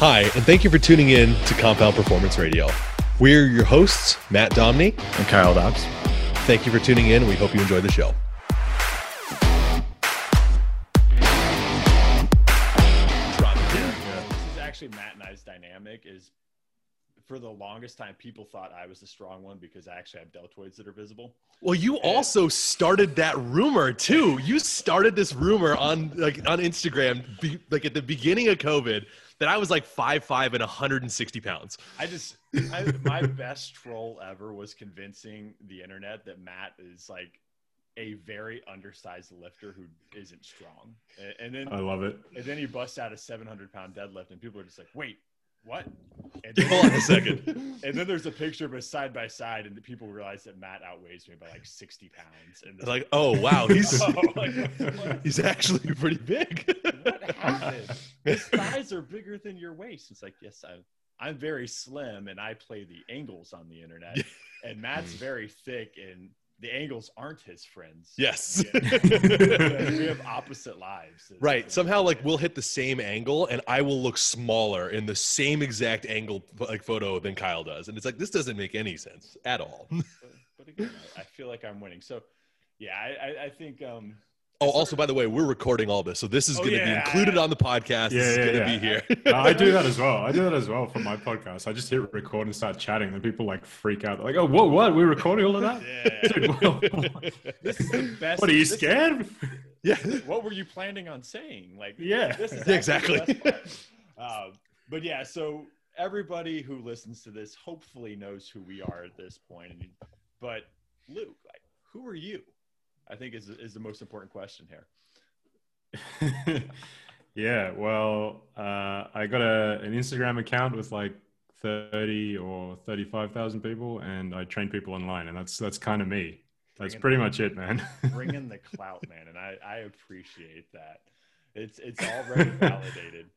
Hi, and thank you for tuning in to Compound Performance Radio. We're your hosts, Matt Domney and Kyle Dobbs. Thank you for tuning in. We hope you enjoy the show. For the longest time people thought I was the strong one because I actually have deltoids that are visible. Well, you also started that rumor too. You started this rumor on like on Instagram, be, like at the beginning of COVID, that I was like five five and 160 pounds. I just I, my best troll ever was convincing the internet that Matt is like a very undersized lifter who isn't strong. And, and then I love it. And then he busts out a 700 pound deadlift, and people are just like, "Wait, what?" And then, Hold on a second. And then there's a picture of us side by side, and the people realize that Matt outweighs me by like 60 pounds. And like, like, oh wow, he's oh, like, he's actually pretty big. what happened? His thighs are bigger than your waist. It's like, yes, I'm. I'm very slim, and I play the angles on the internet. and Matt's hmm. very thick, and the angles aren't his friends. Yes. we have opposite lives. Right. Somehow like we'll hit the same angle and I will look smaller in the same exact angle like photo than Kyle does. And it's like this doesn't make any sense at all. but, but again, I, I, feel like I'm winning. So yeah, I, I think um Oh, also, by the way, we're recording all this, so this is oh, going to yeah. be included on the podcast. Yeah, this is yeah, going to be here. no, I do that as well. I do that as well for my podcast. I just hit record and start chatting, and people like freak out. They're like, "Oh, what? What? We're recording all of that? Yeah. Dude, well, this is the best. What are you scared? yeah. What were you planning on saying? Like, yeah, this is exactly. Uh, but yeah, so everybody who listens to this hopefully knows who we are at this point. But Luke, like, who are you? I think is is the most important question here. yeah, well, uh, I got a, an Instagram account with like thirty or thirty five thousand people, and I train people online, and that's that's kind of me. That's pretty much it, man. bringing the clout, man, and I I appreciate that. It's it's already validated.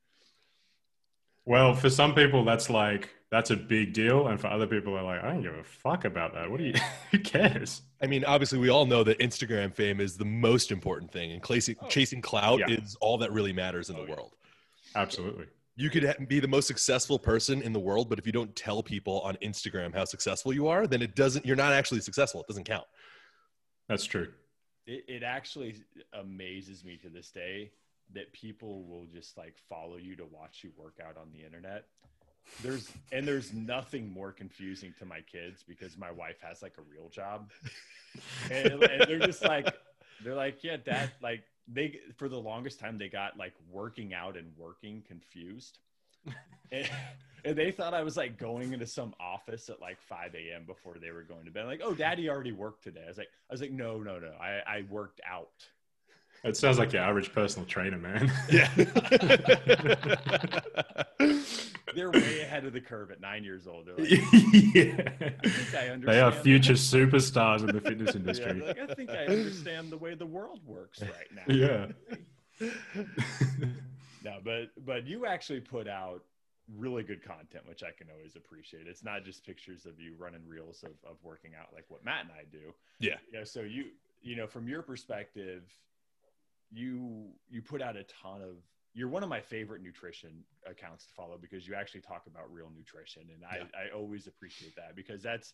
Well, for some people, that's like that's a big deal, and for other people, are like, I don't give a fuck about that. What do you? Who cares? I mean, obviously, we all know that Instagram fame is the most important thing, and chasing, oh. chasing clout yeah. is all that really matters in oh, the world. Absolutely. You could be the most successful person in the world, but if you don't tell people on Instagram how successful you are, then it doesn't. You're not actually successful. It doesn't count. That's true. It, it actually amazes me to this day that people will just like follow you to watch you work out on the internet there's and there's nothing more confusing to my kids because my wife has like a real job and, and they're just like they're like yeah dad like they for the longest time they got like working out and working confused and, and, they thought I was like going into some office at like 5 a.m. before they were going to bed. Like, oh, daddy already worked today. I was like, I was like, no, no, no. I, I worked out. It sounds like your average personal trainer, man. Yeah. They're way ahead of the curve at nine years old. They're like, yeah. they are future superstars in the fitness industry. Yeah, like, I think I understand the way the world works right now. Yeah. no, but but you actually put out really good content, which I can always appreciate. It's not just pictures of you running reels of, of working out like what Matt and I do. Yeah. Yeah. so you you know, from your perspective, you you put out a ton of you're one of my favorite nutrition accounts to follow because you actually talk about real nutrition and yeah. I, I always appreciate that because that's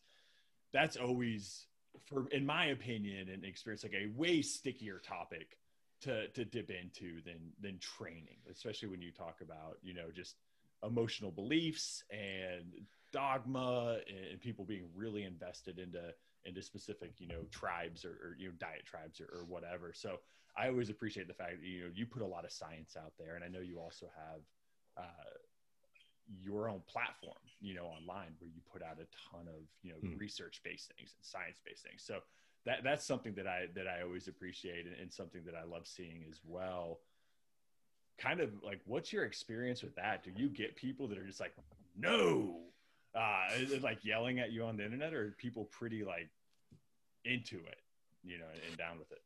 that's always for in my opinion and experience like a way stickier topic to to dip into than than training especially when you talk about you know just emotional beliefs and dogma and people being really invested into into specific you know tribes or, or you know diet tribes or, or, whatever so i always appreciate the fact that you know you put a lot of science out there and i know you also have uh, your own platform you know online where you put out a ton of you know mm. research based things and science based things so that that's something that i that i always appreciate and, and something that i love seeing as well kind of like what's your experience with that do you get people that are just like no uh, like yelling at you on the internet, or people pretty like into it, you know, and down with it?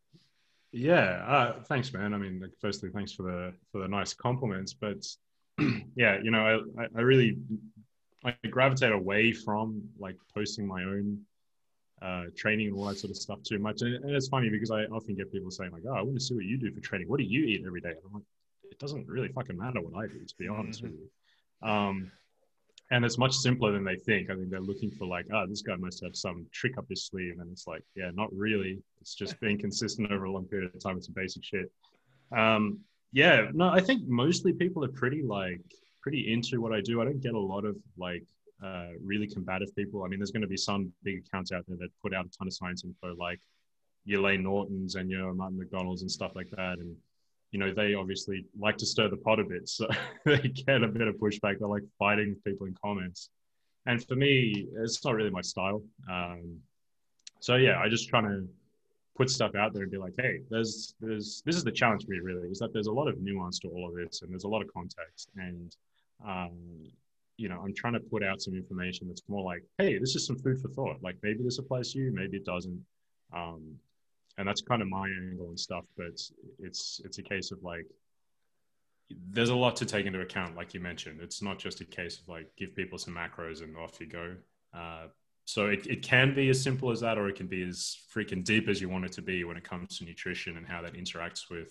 Yeah, uh, thanks, man. I mean, like, firstly, thanks for the for the nice compliments, but yeah, you know, I I really I gravitate away from like posting my own uh, training and all that sort of stuff too much. And, and, it's funny because I often get people saying like, "Oh, I want to see what you do for training. What do you eat every day?" And I'm like, it doesn't really fucking matter what I do, to be honest mm-hmm. with you. Um, and it's much simpler than they think. I think they're looking for like, oh, this guy must have some trick up his sleeve, and it's like, yeah, not really. It's just being consistent over a long period of time. It's basic shit. Um, yeah, no, I think mostly people are pretty like pretty into what I do. I don't get a lot of like uh, really combative people. I mean, there's going to be some big accounts out there that put out a ton of science info, like your Layne Nortons and your Martin MacDonald's and stuff like that, and you know, they obviously like to stir the pot a bit. So they get a bit of pushback. They're like fighting people in comments. And for me, it's not really my style. Um, so yeah, I just trying to put stuff out there and be like, hey, there's there's this is the challenge for me really, is that there's a lot of nuance to all of this and there's a lot of context. And um, you know, I'm trying to put out some information that's more like, hey, this is some food for thought. Like maybe this applies to you, maybe it doesn't. Um, and that's kind of my angle and stuff but it's it's a case of like there's a lot to take into account like you mentioned. It's not just a case of like give people some macros and off you go. Uh, so it, it can be as simple as that or it can be as freaking deep as you want it to be when it comes to nutrition and how that interacts with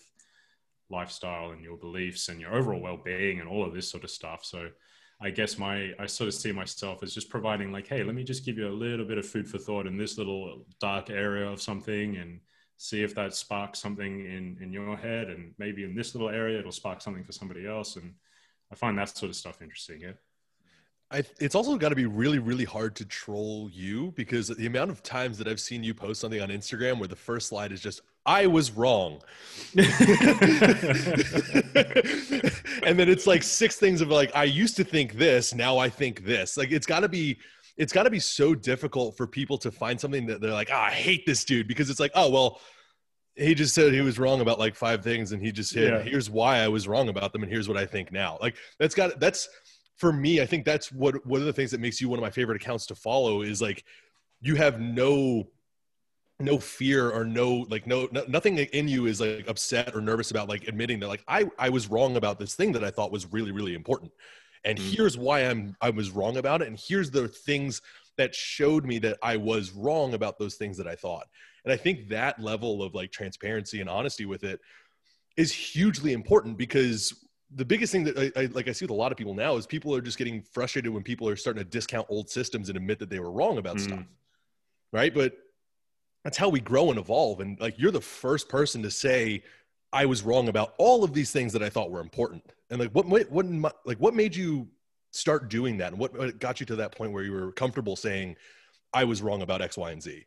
lifestyle and your beliefs and your overall well-being and all of this sort of stuff. So i guess my i sort of see myself as just providing like hey let me just give you a little bit of food for thought in this little dark area of something and see if that sparks something in in your head and maybe in this little area it'll spark something for somebody else and i find that sort of stuff interesting yeah I, it's also got to be really, really hard to troll you because the amount of times that I've seen you post something on Instagram where the first slide is just, I was wrong. and then it's like six things of like, I used to think this, now I think this. Like, it's got to be, it's got to be so difficult for people to find something that they're like, oh, I hate this dude because it's like, oh, well, he just said he was wrong about like five things and he just hit, yeah. here's why I was wrong about them and here's what I think now. Like that's got, that's for me, I think that's what, one of the things that makes you one of my favorite accounts to follow is like, you have no, no fear or no, like no, no nothing in you is like upset or nervous about like admitting that like, I, I was wrong about this thing that I thought was really, really important and mm-hmm. here's why i'm i was wrong about it and here's the things that showed me that i was wrong about those things that i thought and i think that level of like transparency and honesty with it is hugely important because the biggest thing that I, I, like I see with a lot of people now is people are just getting frustrated when people are starting to discount old systems and admit that they were wrong about mm. stuff, right? But that's how we grow and evolve. And like you're the first person to say I was wrong about all of these things that I thought were important. And like, what, what, what like, what made you start doing that? And what, got you to that point where you were comfortable saying, I was wrong about X, Y, and Z?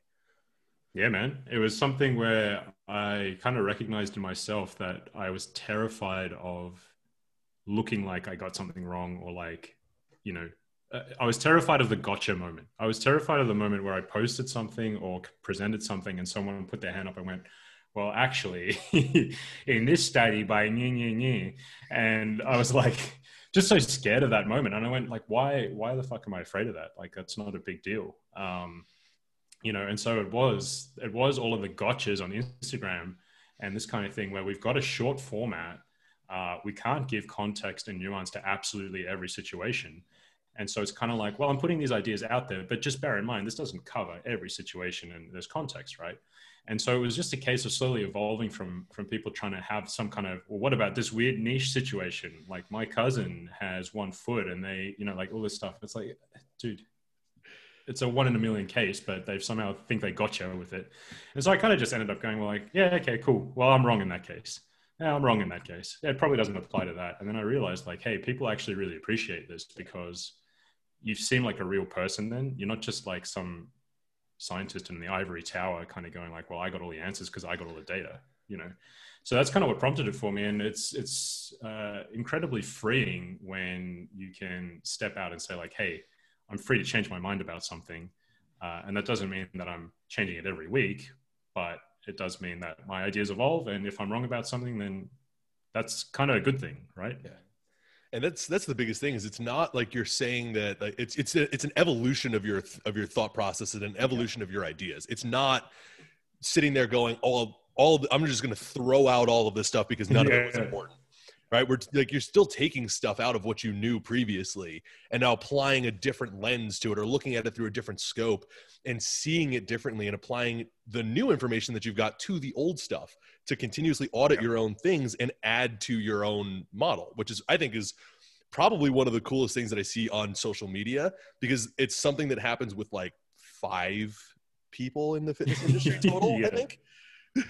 Yeah, man. It was something where I kind of recognized in myself that I was terrified of looking like I got something wrong or like, you know, uh, I was terrified of the gotcha moment. I was terrified of the moment where I posted something or presented something and someone put their hand up and went, well, actually, in this study by nye, nye, nye. and I was like, just so scared of that moment. And I went like, why, why the fuck am I afraid of that? Like, that's not a big deal. Um, you know, and so it was, it was all of the gotchas on Instagram and this kind of thing where we've got a short format. Uh, we can't give context and nuance to absolutely every situation. And so it's kind of like, well, I'm putting these ideas out there, but just bear in mind, this doesn't cover every situation and there's context, right? And so it was just a case of slowly evolving from from people trying to have some kind of well what about this weird niche situation? Like my cousin has one foot and they you know like all this stuff. It's like dude it's a one in a million case but they somehow think they got you with it. And so i kind of just ended up going well like yeah okay cool. Well i'm wrong in that case. Yeah i'm wrong in that case. Yeah, it probably doesn't apply to that. And then i realized like hey people actually really appreciate this because you seem like a real person then. You're not just like some scientist in the ivory tower kind of going like well i got all the answers because i got all the data you know? So that's kind of what prompted it for me and it's it's uh, incredibly freeing when you can step out and say like hey i'm free to change my mind about something uh, and that doesn't mean that i'm changing it every week but it does mean that my ideas evolve and if i'm wrong about something then that's kind of a good thing right? Yeah and that's that's the biggest thing is it's not like you're saying that like it's it's a, it's an evolution of your of your thought process and an evolution yeah. of your ideas it's not sitting there going all all the, i'm just going to throw out all of this stuff because none yeah. of it was important right we're like you're still taking stuff out of what you knew previously and now applying a different lens to it or looking at it through a different scope and seeing it differently and applying the new information that you've got to the old stuff to continuously audit your own things and add to your own model, which is I think is probably one of the coolest things that I see on social media because it's something that happens with like five people in the fitness industry total. Yeah. I think.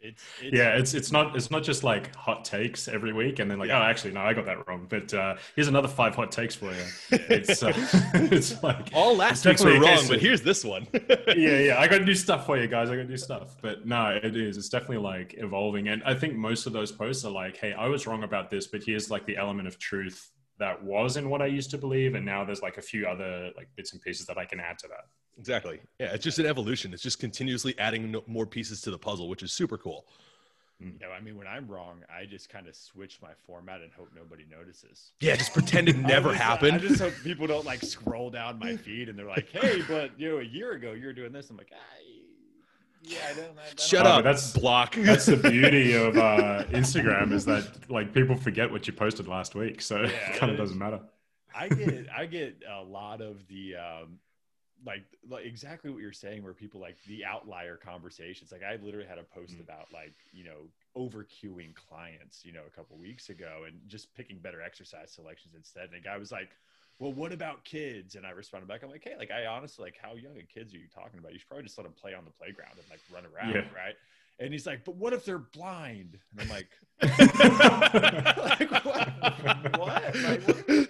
It's, it's yeah, it's it's not it's not just like hot takes every week and then like Yeah. oh actually no I got that wrong but uh, here's another five hot takes for you. It's uh, it's like All last week's were wrong, but here's this one. yeah, yeah. I got new stuff for you guys. I got new stuff. But no, it is. It's definitely like evolving. And I think most of those posts are like, hey, I was wrong about this, but here's like the element of truth that was in what I used to believe. And now there's like a few other like bits and pieces that I can add to that. Exactly. Yeah, it's just an evolution. It's just continuously adding no- more pieces to the puzzle, which is super cool. you know, I mean, when I'm wrong, I just kind of switch my format and hope nobody notices. Yeah, just pretend it never I just, happened. I just hope people don't like scroll down my feed and they're like, "Hey, but you know, a year ago you were doing this." I'm like, I, "Yeah, I don't." I don't Shut Oh, up. but that's- block. That's the beauty of uh, Instagram is that like people forget what you posted last week. So Yeah, it kind of doesn't matter. I get I get a lot of the um like like exactly what you're saying where people like the outlier conversations like i literally had a post Mm. about like you know over cueing clients you know a couple weeks ago and just picking better exercise selections instead and a guy was like well what about kids and i responded back i'm like hey like i honestly like how young of kids are you talking about you should probably just let them play on the playground and like run around Yeah. right and he's like but what if they're blind and i'm like like what? what? Like, what?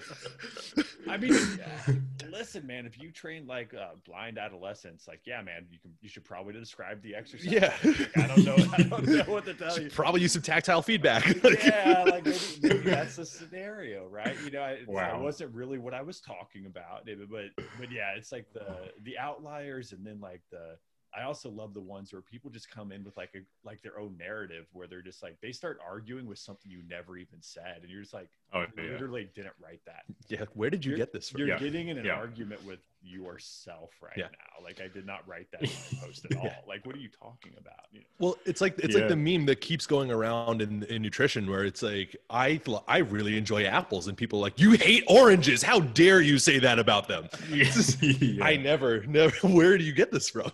I mean, yeah. listen, man. If you train like uh, blind adolescents, like, yeah, man, you can. You should probably describe the exercise. Yeah. Like, I don't know. I don't know what to tell you. Probably use some tactile feedback. yeah, like maybe, maybe that's the scenario, right? You know, I, Wow. wasn't really what I was talking about, but but yeah, it's like the the outliers, and then like the. I also love the ones where people just come in with like a like their own narrative, where they're just like they start arguing with something you never even said, and you're just like, Oh, you yeah. literally didn't write that. yeah, where did you You're- get this from? You're Yeah. getting in an Yeah. argument with yourself right Yeah. now. Like I did not write that in my post at all. Yeah. Like what are you talking about? You know? Well, it's like it's Yeah. like the meme that keeps going around in, in nutrition, where it's like I I really enjoy apples, and people are like you hate oranges. How dare you say that about them? Yeah. I never, never. Where do you get this from?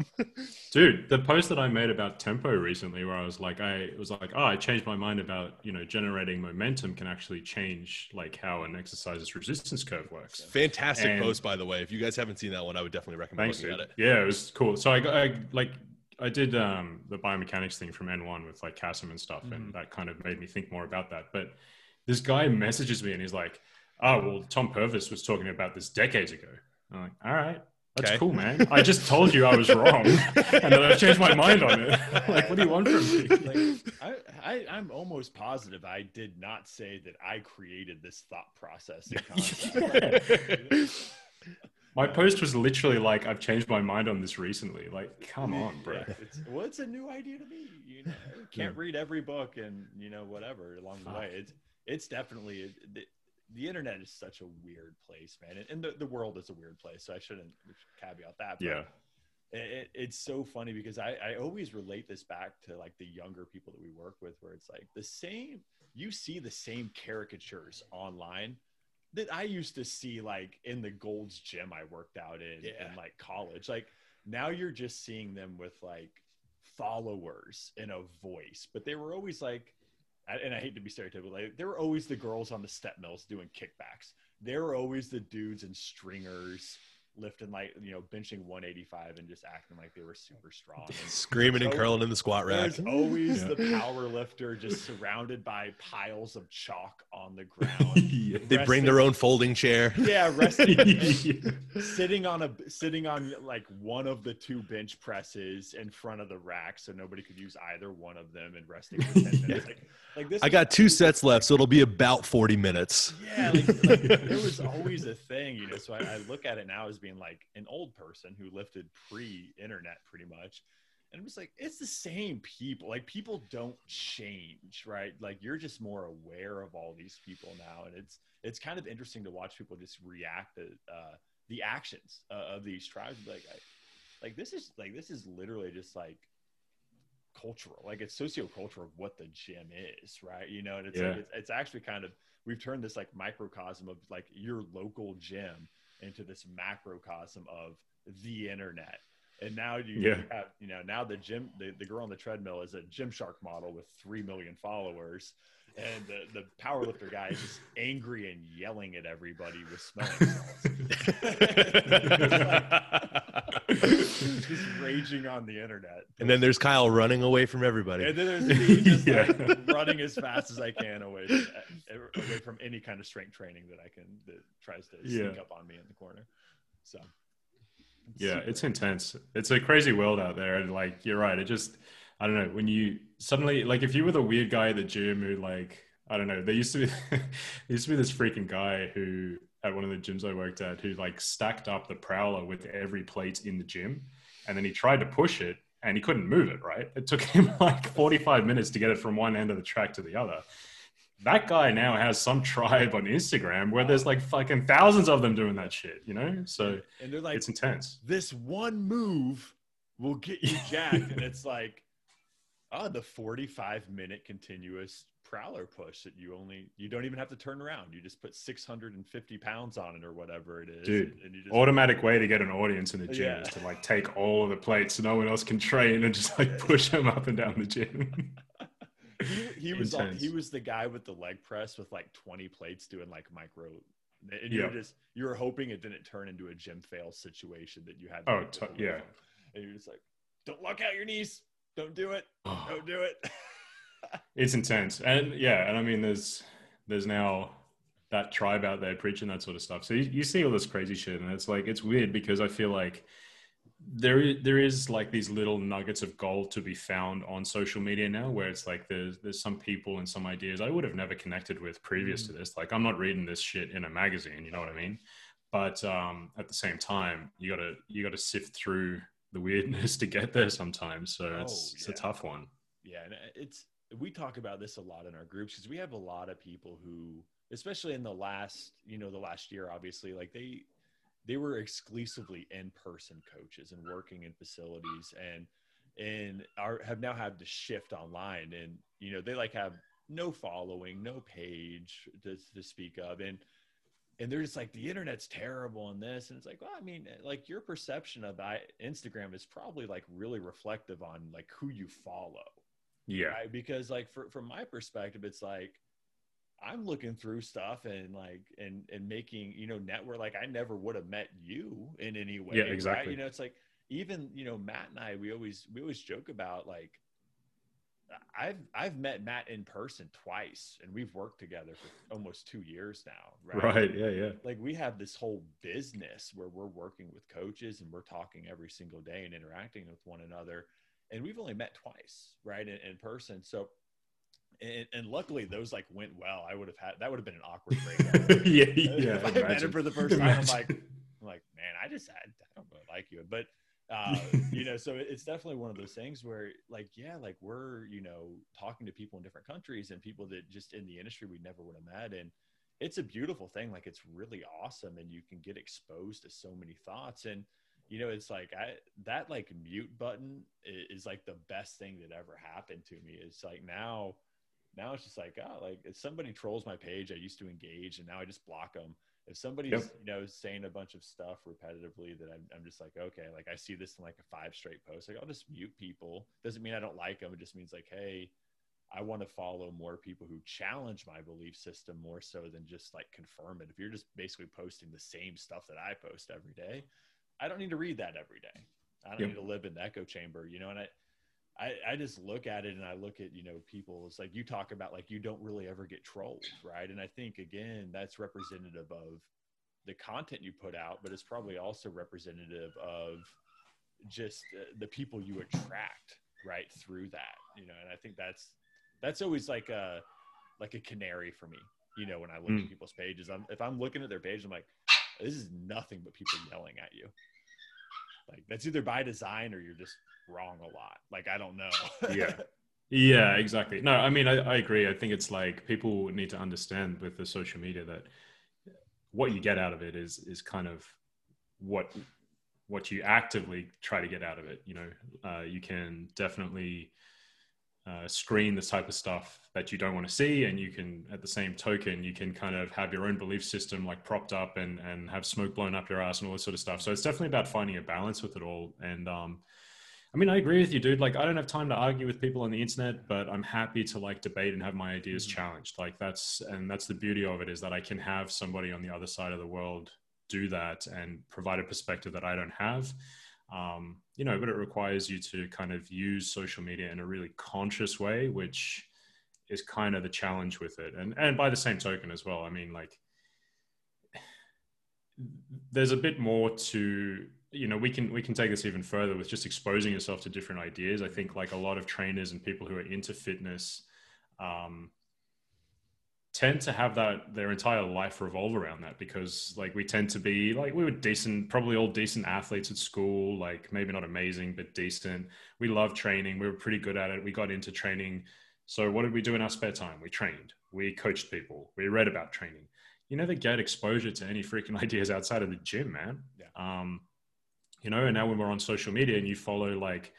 Dude, the post that I made about tempo recently, where I was like, I was like, oh, I changed my mind about you know generating momentum can actually change like how an exercise's resistance curve works. Fantastic And- post, by the way. If you guys haven't seen that one, I would definitely recommend Thanks, looking dude. at it. Yeah, it was cool. So I, got- I like I did um, the biomechanics thing from N1 with like Kassem and stuff, Mm-hmm. and that kind of made me think more about that. But this guy messages me and he's like, "Oh, well, Tom Purvis was talking about this decades ago." I'm like, "All right." That's Okay. cool, man. I just told you I was wrong, and then I've changed my mind on it. like, what do you want from me? Like I, I I'm almost positive I did not say that I created this thought process and concept. My post was literally like, "I've changed my mind on this recently." Like, come on, bro. Yeah, it's, well, it's a new idea to me. You know, you can't read every book and you know whatever along the Fuck. way. It's it's definitely the, the internet is such a weird place, man, and, and the, the world is a weird place. So I shouldn't caveat that. But Yeah. it, it- it's so funny because I, I always relate this back to like the younger people that we work with where it's like the same you see the same caricatures online that I used to see like in the Gold's gym I worked out in Yeah. in like college. Like now you're just seeing them with like followers and a voice, but they were always like and I hate to be stereotypical, like there were always the girls on the step mills doing kickbacks. There were always the dudes and stringers lifting like you know benching 185 and just acting like they were super strong. And Screaming and curling in the squat rack. there's always Yeah. the power lifter just surrounded by piles of chalk on the ground. Yeah. They bring their own folding chair. Yeah, resting, sitting on a sitting on like one of the two bench presses in front of the rack, so nobody could use either one of them and resting for ten minutes. Like, like this. I got two sets left, so it'll be about 40 minutes. Yeah, like, like, there was always a thing, you know. So I, I look at it now as being like an old person who lifted pre-internet, pretty much. And I'm just like, it's the same people. Like people don't change, right? Like you're just more aware of all these people now, and it's it's kind of interesting to watch people just react to uh, the actions uh, of these tribes. Like, I, like this is like this is literally just like cultural, like it's sociocultural of what the gym is, right? You know, and it's Yeah. like it's, it's actually kind of we've turned this like microcosm of like your local gym into this macrocosm of the internet. And now you Yeah. have, you know, now the gym, the, the girl on the treadmill is a Gymshark model with 3 million followers. and the, the power lifter guy is just angry and yelling at everybody with smelling salts. just raging on the internet. And then there's Kyle running away from everybody. And then there's me just Yeah. like running as fast as I can away, uh, away from any kind of strength training that I can that tries to sneak up on me in the corner. So yeah super- it's intense it's a crazy world out there and like you're right it just i don't know when you suddenly like if you were the weird guy at the gym who like i don't know there used to be there used to be this freaking guy who at one of the gyms i worked at who like stacked up the prowler with every plate in the gym and then he tried to push it and he couldn't move it right it took him like 45 minutes to get it from one end of the track to the other that guy now has some tribe on Instagram where there's like fucking thousands of them doing that shit, you know? So and they're like it's intense. this one move will get you jacked and it's like oh the 45 minute continuous prowler push that you only you don't even have to turn around you just put 650 pounds on it or whatever it is Dude, and, and you just Automatic way to get an audience in the gym Yeah. is to like take all of the plates so no one else can train and just like push them up and down the gym. he, he was all, he was the guy with the leg press with like 20 plates doing like micro and you Yeah. were just you were hoping it didn't turn into a gym fail situation that you had Oh, t- yeah. and you're just like don't lock out your knees don't do it don't do it it's intense. And yeah, and I mean there's there's now that tribe out there preaching that sort of stuff. So you, you see all this crazy shit and it's like it's weird because I feel like there is, there is like these little nuggets of gold to be found on social media now where it's like there's there's some people and some ideas I would have never connected with previous to this. Like I'm not reading this shit in a magazine you know what I mean? But um at the same time you got to you got to sift through the weirdness to get there sometimes. So it's, Oh, it's a tough one. Yeah, and it's we talk about this a lot in our groups because we have a lot of people who, especially in the last, you know, the last year, obviously, like they they were exclusively in person coaches and working in facilities and and are have now had to shift online. And you know they like have no following, no page to, to speak of, and and they're just like the internet's terrible on this. And it's like well i mean like your perception of I, instagram is probably like really reflective on like who you follow yeah right? Because like for, from my perspective, it's like I'm looking through stuff and like and and making you know network. Like I never would have met you in any way. Yeah, right? exactly. You know, it's like even you know Matt and I we always we always joke about like I've I've met Matt in person twice and we've worked together for almost two years now. Right. right yeah yeah Like we have this whole business where we're working with coaches and we're talking every single day and interacting with one another and we've only met twice right in, in person. So and, and luckily those like went well. I would have had that would have been an awkward breakup. Yeah, yeah. if i met imagine. him for the first time i'm like i'm like man i just I, I don't really like you. But uh, you know so it's definitely one of those things where like yeah like we're you know talking to people in different countries and people that just in the industry we never would have met. And it's a beautiful thing. Like it's really awesome and you can get exposed to so many thoughts. And you know it's like i that like mute button i- is, like the best thing that ever happened to me. It's like now now it's just like oh like if somebody trolls my page i used to engage and now i just block them. If somebody's Yep. you know saying a bunch of stuff repetitively that I'm, I'm just like okay like i see this in like a five straight post like i'll just mute people. Doesn't mean i don't like them. It just means like hey i want to follow more people who challenge my belief system more so than just like confirm it. If you're just basically posting the same stuff that i post every day i don't need to read that every day i don't Yep. need to live in the echo chamber you know and i I, I just look at it and I look at, you know, people, it's like you talk about like you don't really ever get trolled, right? And I think again, that's representative of the content you put out, but it's probably also representative of just uh, the people you attract, right, through that, you know. And I think that's that's always like a like a canary for me, you know, when I look Mm. at people's pages. I'm if I'm looking at their page, I'm like, this is nothing but people yelling at you. Like that's either by design or you're just wrong a lot. Like I don't know. Yeah. Yeah, exactly. No, I mean, I, I agree. I think it's like people need to understand with the social media that what you get out of it is is kind of what what you actively try to get out of it. You know, uh, you can definitely uh, screen the type of stuff that you don't want to see, and you can, at the same token, you can kind of have your own belief system like propped up and and have smoke blown up your ass and all this sort of stuff. So it's definitely about finding a balance with it all. And um, I mean, I agree with you, dude. Like, I don't have time to argue with people on the internet, but I'm happy to like debate and have my ideas Mhm. challenged. Like, that's and that's the beauty of it is that I can have somebody on the other side of the world do that and provide a perspective that I don't have. Um, you know, but it requires you to kind of use social media in a really conscious way, which is kind of the challenge with it. And and by the same token as well, I mean, like, there's a bit more to you know we can we can take this even further with just exposing yourself to different ideas i think like a lot of trainers and people who are into fitness um, tend to have that their entire life revolve around that because like we tend to be like we were decent probably all decent athletes at school like maybe not amazing but decent. We love training. We were pretty good at it. We got into training. So what did we do in our spare time? We trained. We coached people. We read about training. You never get exposure to any freaking ideas outside of the gym man. Yeah. um, you know and now when we're on social media and you follow like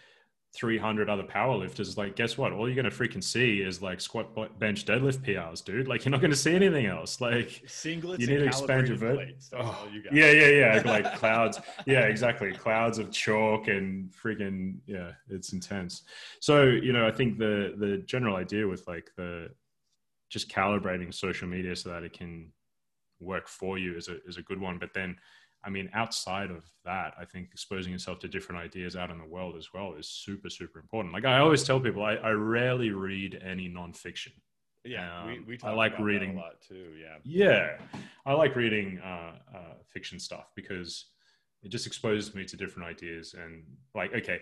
300 other powerlifters like guess what? All you're going to freaking see is like squat bench deadlift prs dude. Like you're not going to see anything else. Like Singlets. You need to expand your calibrated ver- plates. Oh, you yeah yeah yeah. Like clouds yeah exactly. Clouds of chalk and freaking yeah it's intense. So you know i think the the general idea with like the just calibrating social media so that it can work for you is a, is a good one. But then i mean outside of that i think exposing yourself to different ideas out in the world as well is super super important like i always tell people i, I rarely read any nonfiction Yeah, we, Um, we I talk like about that reading- a lot too. Yeah. yeah, I like reading uh, uh, fiction stuff because it just exposes me to different ideas and like, okay,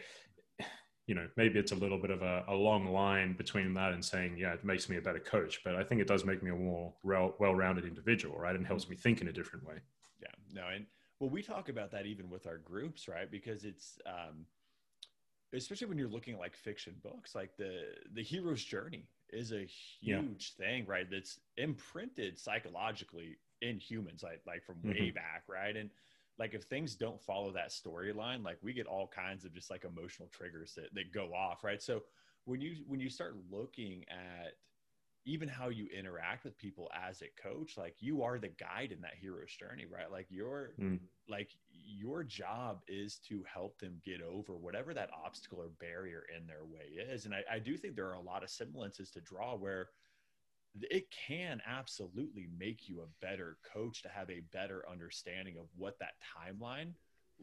you know, maybe it's a little bit of a, a long line between that and saying, yeah, it makes me a better coach, but I think it does make me a more well-rounded individual, right? And helps me think in a different way. Yeah, no, and well, we talk about that even with our groups, right? Because it's um, especially when you're looking at like fiction books, like the the hero's journey is a Yeah. huge thing, right? That's imprinted psychologically in humans, like like from way Mhm. back, right? And like if things don't follow that storyline, like we get all kinds of just like emotional triggers that that go off, right? So when you when you start looking at even how you interact with people as a coach like you are the guide in that hero's journey right? Like your Mm. like your job is to help them get over whatever that obstacle or barrier in their way is. And I, I do think there are a lot of semblances to draw where it can absolutely make you a better coach to have a better understanding of what that timeline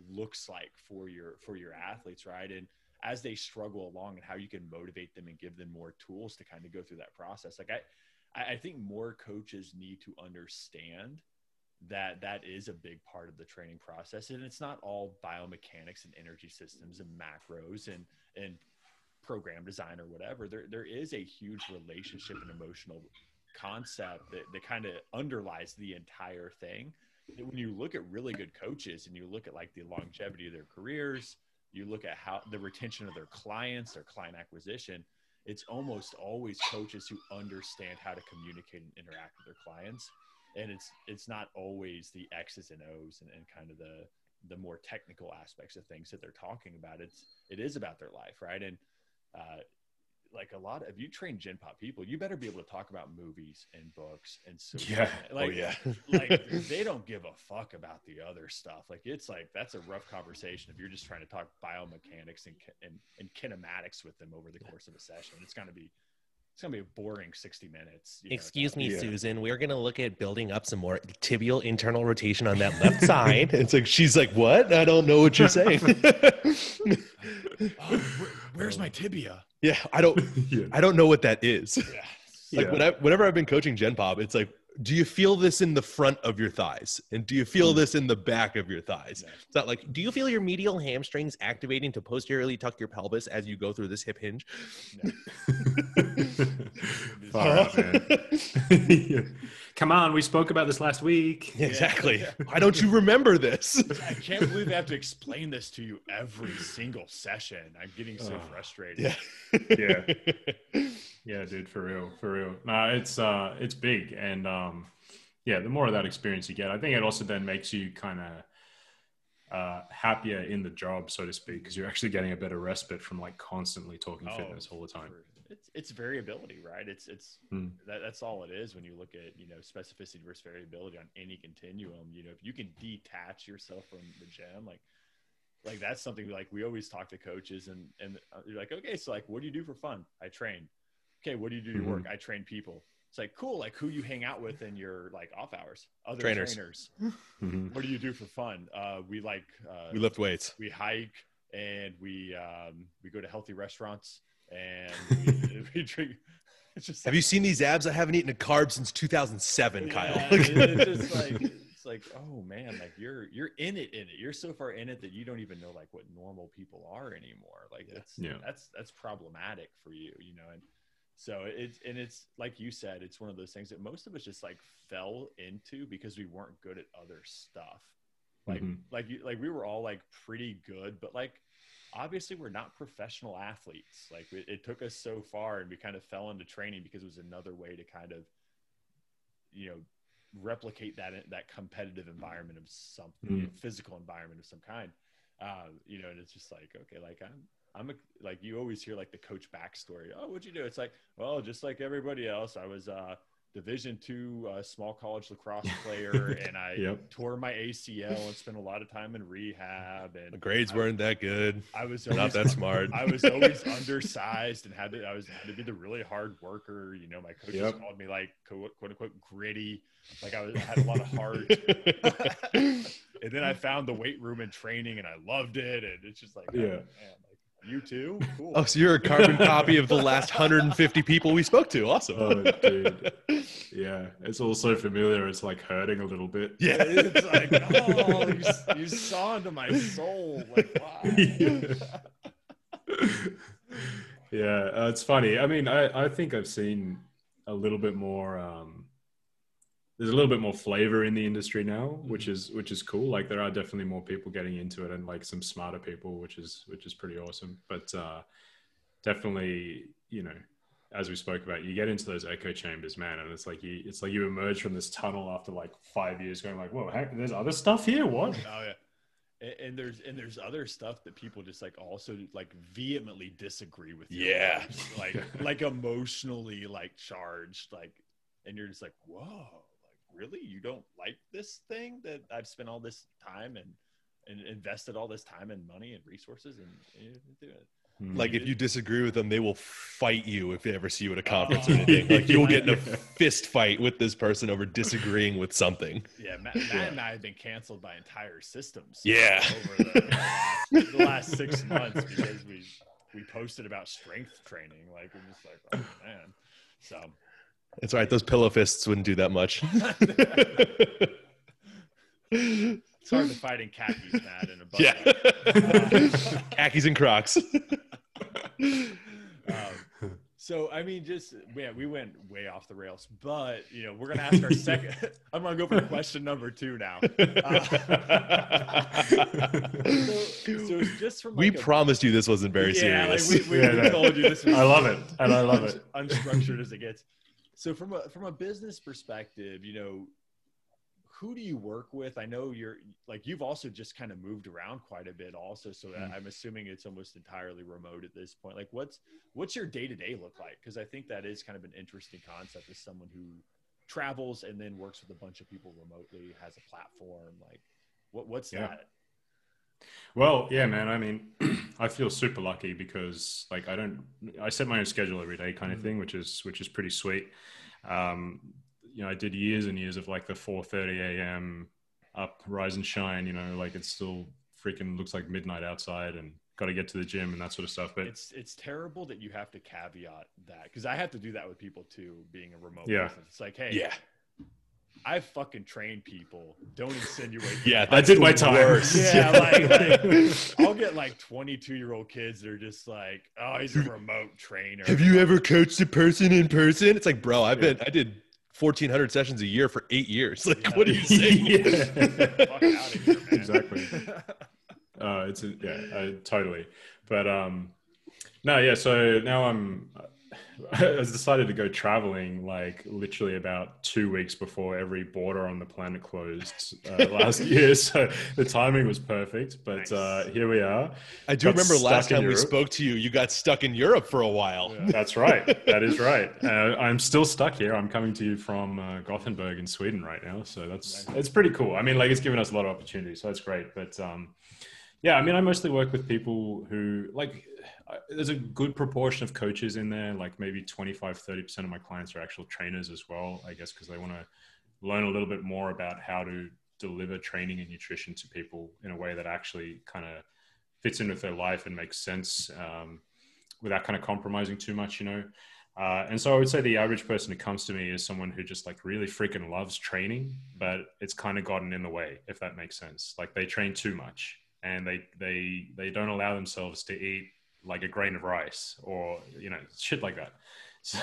looks like for your for your athletes right? And as they struggle along and how you can motivate them and give them more tools to kind of go through that process like i i think more coaches need to understand that that is a big part of the training process and it's not all biomechanics and energy systems and macros and and program design or whatever. There there is a huge relationship and emotional concept that, that kind of underlies the entire thing. When you look at really good coaches and you look at like the longevity of their careers you look at how the retention of their clients their client acquisition it's almost always coaches who understand how to communicate and interact with their clients. And it's it's not always the x's and o's and, and kind of the the more technical aspects of things that they're talking about. It's it is about their life right? And uh, like a lot of you train gen pop people you better be able to talk about movies and books and so Yeah. like oh yeah. like they don't give a fuck about the other stuff. Like it's like that's a rough conversation if you're just trying to talk biomechanics and and, and kinematics with them over the course of a session. It's gonna be it's gonna be a boring sixty minutes. you know, Excuse me, Yeah. Susan. We're gonna look at building up some more tibial internal rotation on that left side. it's like she's like, "What? I don't know what you're saying." Oh, where's my tibia? yeah, I don't. yeah. I don't know what that is. Yeah. Like Yeah. when I, whenever I've been coaching Gen Pop, it's like, do you feel this in the front of your thighs, and do you feel Mm. this in the back of your thighs? Yeah. It's not like Do you feel your medial hamstrings activating to posteriorly tuck your pelvis as you go through this hip hinge? Far out, man. Come on, we spoke about this last week. exactly. Why don't you remember this? I can't believe I have to explain this to you every single session. I'm getting so Oh. frustrated. Yeah. Yeah. Yeah, dude, for real, for real. No, it's uh, it's big, and um, yeah, the more of that experience you get, I think it also then makes you kind of uh, happier in the job, so to speak, because you're actually getting a better respite from like constantly talking Oh, fitness all the time. For- It's it's variability, right? It's it's Hmm. that, that's all it is when you look at you know specificity versus variability on any continuum. You know, if you can detach yourself from the gym, like like that's something like we always talk to coaches and and uh, you're like okay so like what do you do for fun i train okay what do you do to work i train people it's like cool like who you hang out with in your like off hours other Trainers. trainers Mhm. what do you do for fun uh we like uh We lift weights. we hike and we um we go to healthy restaurants and we, we drink it's just Have you seen these abs? I haven't eaten a carb since 2007, yeah, Kyle. it's just like it's like oh man like you're you're in it in it you're so far in it that you don't even know like what normal people are anymore like that's Yeah. that's that's problematic for you you know and so it's and it's like you said it's one of those things that most of us just like fell into because we weren't good at other stuff like Mhm. like you like we were all like pretty good but like obviously we're not professional athletes. Like it, it took us so far and we kind of fell into training because it was another way to kind of you know replicate that that competitive environment of something you know, physical environment of some kind. Uh, you know and it's just like okay like i'm i'm a, like you always hear like the coach backstory. Oh what'd you do? It's like well just like everybody else i was uh division two uh, small college lacrosse player and i Yep. tore my acl and spent a lot of time in rehab The and grades weren't that good. i was Not that smart. I was always undersized and had to I was had to be the really hard worker. You know, my coaches Yep. called me like quote, quote unquote gritty. Like I, was, I had a lot of heart. and then I found the weight room and training and I loved it. And it's just like, oh, Yeah. man, like you too? Cool. Oh, so you're a carbon copy of the last 150 people we spoke to. Awesome. Oh, dude. Yeah, it's all so familiar. It's like hurting a little bit. Yeah. it's like, oh, you, you saw into my soul. Like, wow. yeah, uh, it's funny. I mean, I, I think I've seen a little bit more. Um, there's a little bit more flavor in the industry now, which is which is cool. Like there are definitely more people getting into it, and like some smarter people, which is which is pretty awesome. But uh, definitely, you know, as we spoke about, you get into those echo chambers, man, and it's like you it's like you emerge from this tunnel after like five years, going like, whoa, heck, there's other stuff here. What? Oh yeah. And, and there's and there's other stuff that people just like also like vehemently disagree with. your Yeah. beliefs, like like emotionally like charged, like, and you're just like, whoa, like really, you don't like this thing that I've spent all this time and and invested all this time and money and resources and, and do it. Hmm. Like if you disagree with them, they will fight you if they ever see you at a oh. conference Oh. or anything. Like you'll get in a fist fight with this person over disagreeing with something. Yeah, Matt, Matt and I have been canceled by entire systems. Yeah. over the, the last six months because we we posted about strength training. Like we're just like, oh man. So It's all right. Those pillow fists wouldn't do that much. it's hard to fight in khakis, Matt, and a button. yeah. Khakis and Crocs. Um, so I mean, just yeah, we went way off the rails, but you know, we're gonna ask our second. I'm gonna go for question number two now. Uh, so, so just from we a- promised you this wasn't very yeah, serious. like we, we, Yeah, we no. told you this. Was I love it, and I love it. unstructured as it gets. So from a from a business perspective, you know, who do you work with? I know you're like you've also just kind of moved around quite a bit, also. So Mm. I'm assuming it's almost entirely remote at this point. Like, what's what's your day to day look like? Because I think that is kind of an interesting concept as someone who travels and then works with a bunch of people remotely, has a platform. Like, what what's Yeah. that? Well, yeah, man. I mean, I feel super lucky because like I don't, I set my own schedule every day, kind of Mhm. thing, which is which is pretty sweet. Um, you know, I did years and years of like the 4:30 a.m. up, rise and shine. You know, like it still freaking looks like midnight outside, and got to get to the gym and that sort of stuff. But it's it's terrible that you have to caveat that because I have to do that with people too, being a remote Yeah. business. It's like, hey, yeah. I fucking train people. Don't insinuate. Yeah. I did the my time. worst. yeah, like, like, I'll get like 22 year old kids that are just like, oh, he's a remote trainer. Have you ever coached a person in person? It's like, bro, I've Yeah. been, I did 1,400 sessions a year for eight years. Like, Yeah. what are you saying? Fuck outta here, man. Exactly. uh, it's a, yeah, uh, totally. But um, no, yeah. So now I'm. I decided to go traveling like literally about two weeks before every border on the planet closed uh, last year. So the timing was perfect. But uh, here we are. I do Got remember last time we spoke to you, you got stuck in Europe for a while. Yeah. That's right. That is right. Uh, I'm still stuck here. I'm coming to you from uh, Gothenburg in Sweden right now. So that's Nice. it's pretty cool. I mean, like it's given us a lot of opportunities, so that's great. But um, Yeah, I mean, I mostly work with people who like. There's a good proportion of coaches in there, like maybe 25, 30 percent of my clients are actual trainers as well. I guess because they want to learn a little bit more about how to deliver training and nutrition to people in a way that actually kind of fits in with their life and makes sense um, without kind of compromising too much, you know. Uh, and so I would say the average person who comes to me is someone who just like really freaking loves training, but it's kind of gotten in the way, if that makes sense. Like they train too much and they they they don't allow themselves to eat like a grain of rice or you know shit like that. So,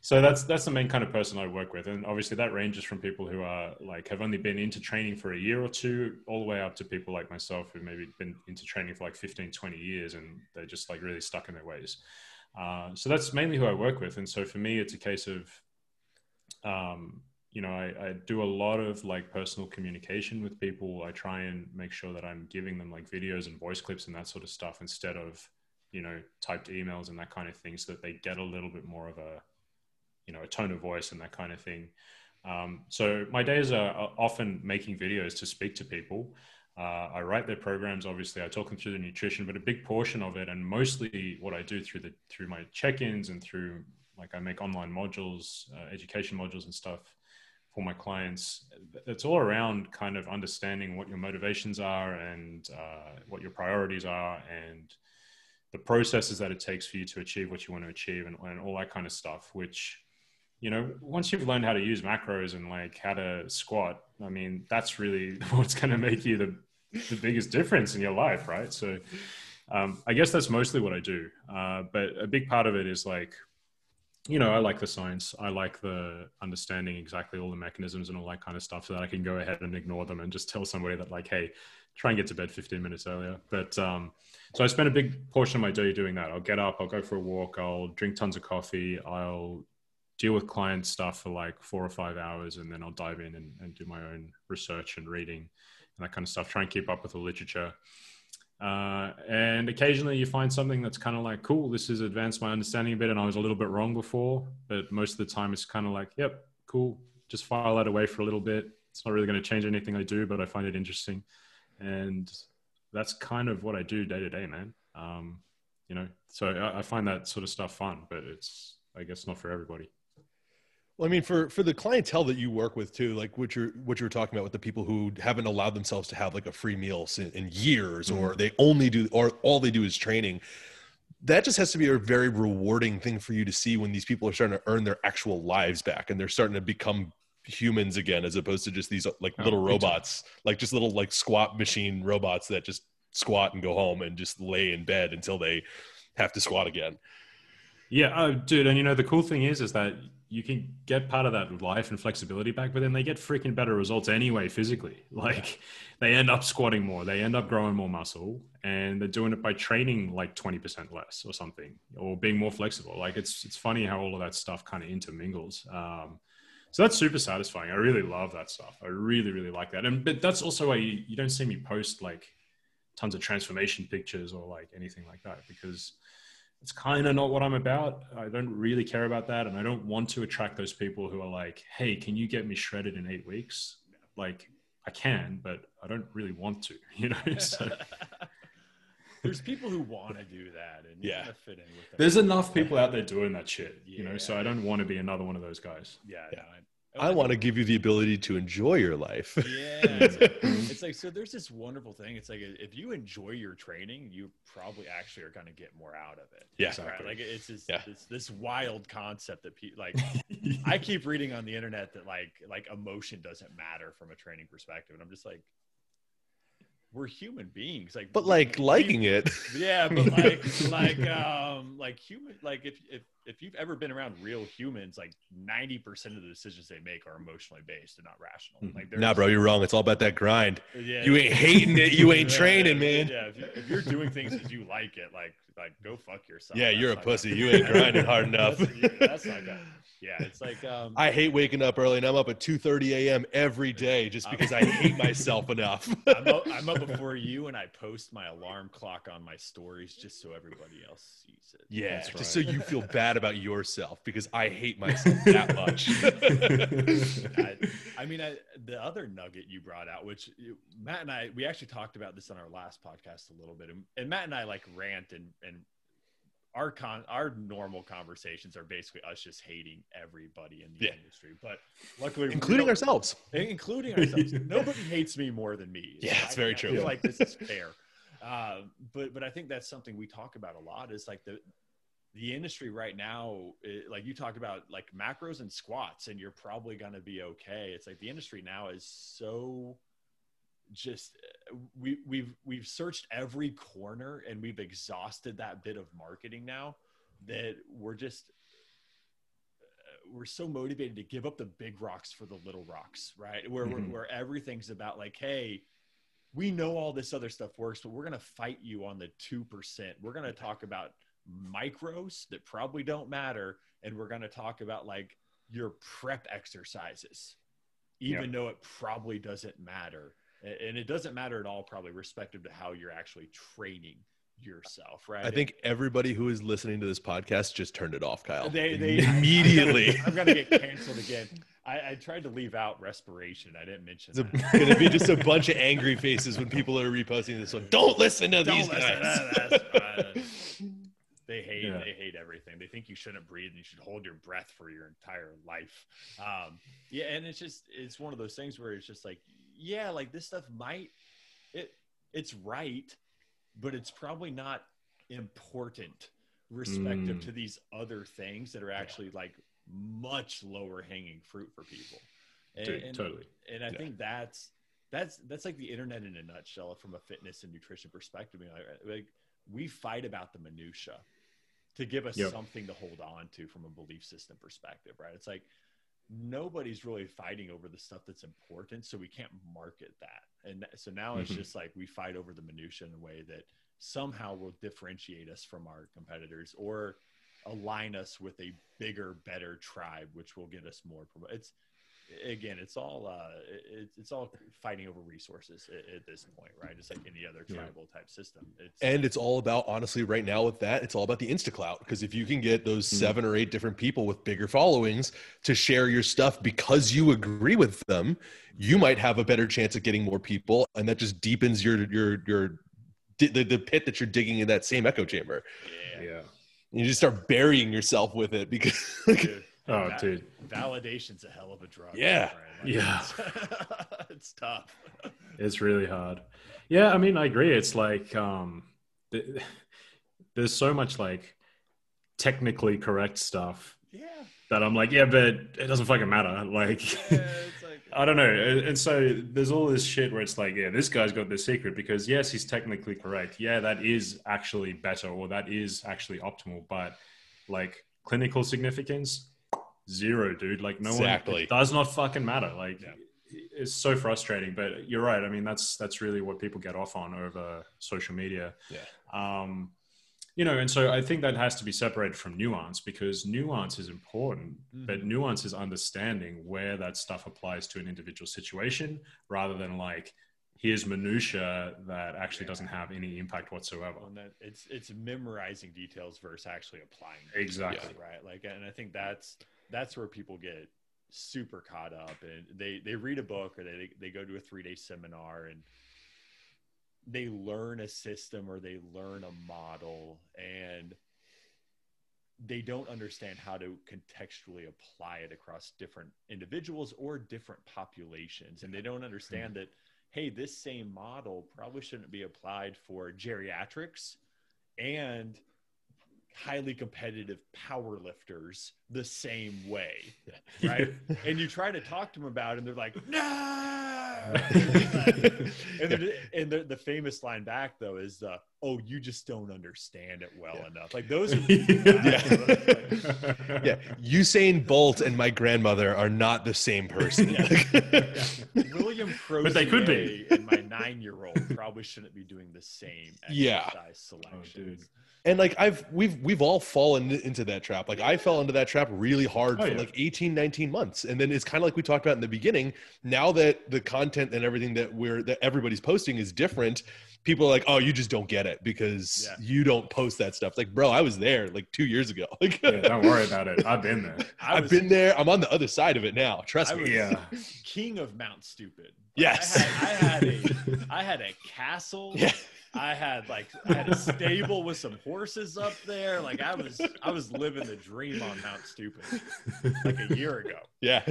so that's that's the main kind of person I work with, and obviously that ranges from people who are like have only been into training for a year or two, all the way up to people like myself who maybe been into training for like 15, 20 years, and they're just like really stuck in their ways. Uh, so that's mainly who I work with, and so for me, it's a case of, um, you know, I, I do a lot of like personal communication with people. I try and make sure that I'm giving them like videos and voice clips and that sort of stuff instead of you know typed emails and that kind of thing so that they get a little bit more of a you know a tone of voice and that kind of thing. Um, so my days are often making videos to speak to people. Uh, i write their programs obviously. I talk them through the nutrition but a big portion of it and mostly what i do through the through my check-ins and through like i make online modules uh, education modules and stuff for my clients. It's all around kind of understanding what your motivations are and uh, what your priorities are and the processes that it takes for you to achieve what you want to achieve and, and all that kind of stuff which you know once you've learned how to use macros and like how to squat i mean that's really what's going to make you the, the biggest difference in your life right? So um, i guess that's mostly what i do. Uh, but a big part of it is like you know i like the science. I like the understanding exactly all the mechanisms and all that kind of stuff so that i can go ahead and ignore them and just tell somebody that like hey try and get to bed 15 minutes earlier but um, so I spend a big portion of my day doing that. I'll get up, I'll go for a walk, I'll drink tons of coffee, I'll deal with client stuff for like four or five hours, and then I'll dive in and, and do my own research and reading and that kind of stuff. Try and keep up with the literature. Uh, and occasionally you find something that's kind of like, cool, this has advanced my understanding a bit, and I was a little bit wrong before. But most of the time, it's kind of like, yep, cool, just file that away for a little bit. It's not really going to change anything I do, but I find it interesting. And that's kind of what I do day to day, man. Um, you know, so I, I find that sort of stuff fun, but it's, I guess, not for everybody. Well, I mean, for for the clientele that you work with too, like what you're what you're talking about with the people who haven't allowed themselves to have like a free meal in, in years, or they only do, or all they do is training. That just has to be a very rewarding thing for you to see when these people are starting to earn their actual lives back and they're starting to become humans again, as opposed to just these like Oh, little time. robots, like just little like squat machine robots that just squat and go home and just lay in bed until they have to squat again. Yeah, oh, dude, and you know the cool thing is, is that you can get part of that life and flexibility back, but then they get freaking better results anyway physically. Like they end up squatting more, they end up growing more muscle, and they're doing it by training like twenty percent less or something, or being more flexible. Like it's it's funny how all of that stuff kind of intermingles. Um, so that's super satisfying. I really love that stuff. I really really like that, and but that's also why you, you don't see me post like tons of transformation pictures or like anything like that because it's kind of not what I'm about. I don't really care about that. And I don't want to attract those people who are like, hey, can you get me shredded in eight weeks? Like, I can, but I don't really want to, you know? So There's people who want to do that, and Yeah. gotta fit in with them. there's enough people out there doing that shit, you know? So I don't want to be another one of those guys. yeah, Yeah. no, I, I want to give you the ability to enjoy your life. Yeah, it's like, it's like so. There's this wonderful thing. It's like if you enjoy your training, you probably actually are going to get more out of it. Yeah. right? Exactly. Like it's this Yeah. this, this wild concept that people like. I keep reading on the internet that like like emotion doesn't matter from a training perspective, and I'm just like, we're human beings. Like, But like we- liking it. yeah, but like like um like human like if if if you've ever been around real humans, like ninety percent of the decisions they make are emotionally based and not rational. Mhm. Like Nah, bro, you're wrong. It's all about that grind. yeah, You ain't hating it. You ain't training, man. Yeah, if, you, if you're doing things because you like it, like like go fuck yourself. Yeah, That's you're a pussy. You ain't grinding hard enough. That's, yeah, that's. Yeah, it's like um. I hate waking up early, and I'm up at 2:30 a.m. every day just because I hate myself enough. I'm up, I'm up before you, and I post my alarm clock on my stories just so everybody else sees it. yeah, That's just so you feel bad bad about yourself because I hate myself that much. I, I mean, I, the other nugget you brought out, which you, Matt and I, we actually talked about this on our last podcast a little bit, and, and Matt and I like rant and and our con our normal conversations are basically us just hating everybody in the Yeah. industry, but luckily, including ourselves. including ourselves. Nobody hates me more than me. Yeah, it's very I, true. I feel like this is fair. Uh, but but I think that's something we talk about a lot. Is like the the industry right now. It, like you talk about like macros and squats, and you're probably going to be okay. It's like the industry now is so just uh, we we've we've searched every corner and we've exhausted that bit of marketing now that we're just uh, we're so motivated to give up the big rocks for the little rocks right where Mhm. where, where everything's about like hey we know all this other stuff works but we're going to fight you on the 2% we're going to talk about micros that probably don't matter and we're going to talk about like your prep exercises even though it probably doesn't matter and it doesn't matter at all probably respective to how you're actually training yourself right I think everybody who is listening to this podcast just turned it off, Kyle. they, they immediately. I'm gonna get canceled again. I, I tried to leave out respiration. I didn't mention It's that. going to be just a bunch of angry faces when people are reposting this one. Don't listen to Don't these listen guys. that. That's fine. They hate Yeah. they hate everything. They think you shouldn't breathe and you should hold your breath for your entire life. Um, yeah, and it's just it's one of those things where it's just like, yeah, like this stuff might it it's right, but it's probably not important respective Mm. to these other things that are actually like much lower hanging fruit for people. And, Dude, and- totally. and I Yeah. think that's that's that's like the internet in a nutshell from a fitness and nutrition perspective. You know, like, like we fight about the minutia to give us Yep. something to hold on to from a belief system perspective, right? It's like nobody's really fighting over the stuff that's important, so we can't market that. And so now it's Mhm. just like we fight over the minutia in a way that somehow will differentiate us from our competitors or align us with a bigger, better tribe, which will get us more. Promo- it's again, it's all uh, it, it's all fighting over resources at, at this point, right? It's like any other Yeah. tribal type system. It's And it's all about, honestly, right now with that, it's all about the Instaclout. Because if you can get those Mhm. seven or eight different people with bigger followings to share your stuff because you agree with them, you might have a better chance of getting more people. And that just deepens your, your, your, the, the pit that you're digging in that same echo chamber. yeah, Yeah. And you just start burying yourself with it because, like, dude. Oh, That- dude. Validation's a hell of a drug. Yeah. Yeah. It's, it's tough. It's really hard. Yeah, I mean, I agree. It's like um, th- there's so much like technically correct stuff Yeah. that I'm like, yeah, but it doesn't fucking matter. Like, Yeah, like I don't know. And so there's all this shit where it's like, yeah, this guy's got the secret because yes, he's technically correct. Yeah, that is actually better or that is actually optimal, but like clinical significance, zero, dude. Like no Exactly. one it does not fucking matter. Like Yeah. it's so frustrating. But you're right. I mean, that's that's really what people get off on over social media. Yeah. Um, you know, and so I think that has to be separated from nuance because nuance is important, but Mm-hmm. nuance is understanding where that stuff applies to an individual situation rather than like here's minutia that actually doesn't have any impact whatsoever. on that it's it's memorizing details versus actually applying. Exactly. right like and i think that's that's where people get super caught up and they they read a book or they they go to a three day seminar and they learn a system or they learn a model and they don't understand how to contextually apply it across different individuals or different populations and they don't understand hmm. that hey this same model probably shouldn't be applied for geriatrics and highly competitive power lifters the same way right? And you try to talk to them about it and they're like no! And, they're- and the, the famous line back though is uh, oh you just don't understand it well Yeah. enough like those are Yeah. yeah, Usain Bolt and my grandmother are not the same person. William Crozier But they could be. and my nine-year-old probably shouldn't be doing the same Yeah. exercise oh, selections. dude. and like i've we've we've all fallen into that trap like i fell into that trap really hard Oh, for yeah. like 18 19 months and then it's kind of like we talked about in the beginning now that the content and everything that we're that everybody's posting is different people are like oh you just don't get it because Yeah. you don't post that stuff like bro i was there like two years ago like Yeah, don't worry about it. I've been there. I i've was, been there i'm on the other side of it now trust I me was Yeah. king of Mount Stupid. Yes. I had, I had a I had a castle. yeah I had like I had a stable with some horses up there. Like I was I was living the dream on Mount Stupid like a year ago. yeah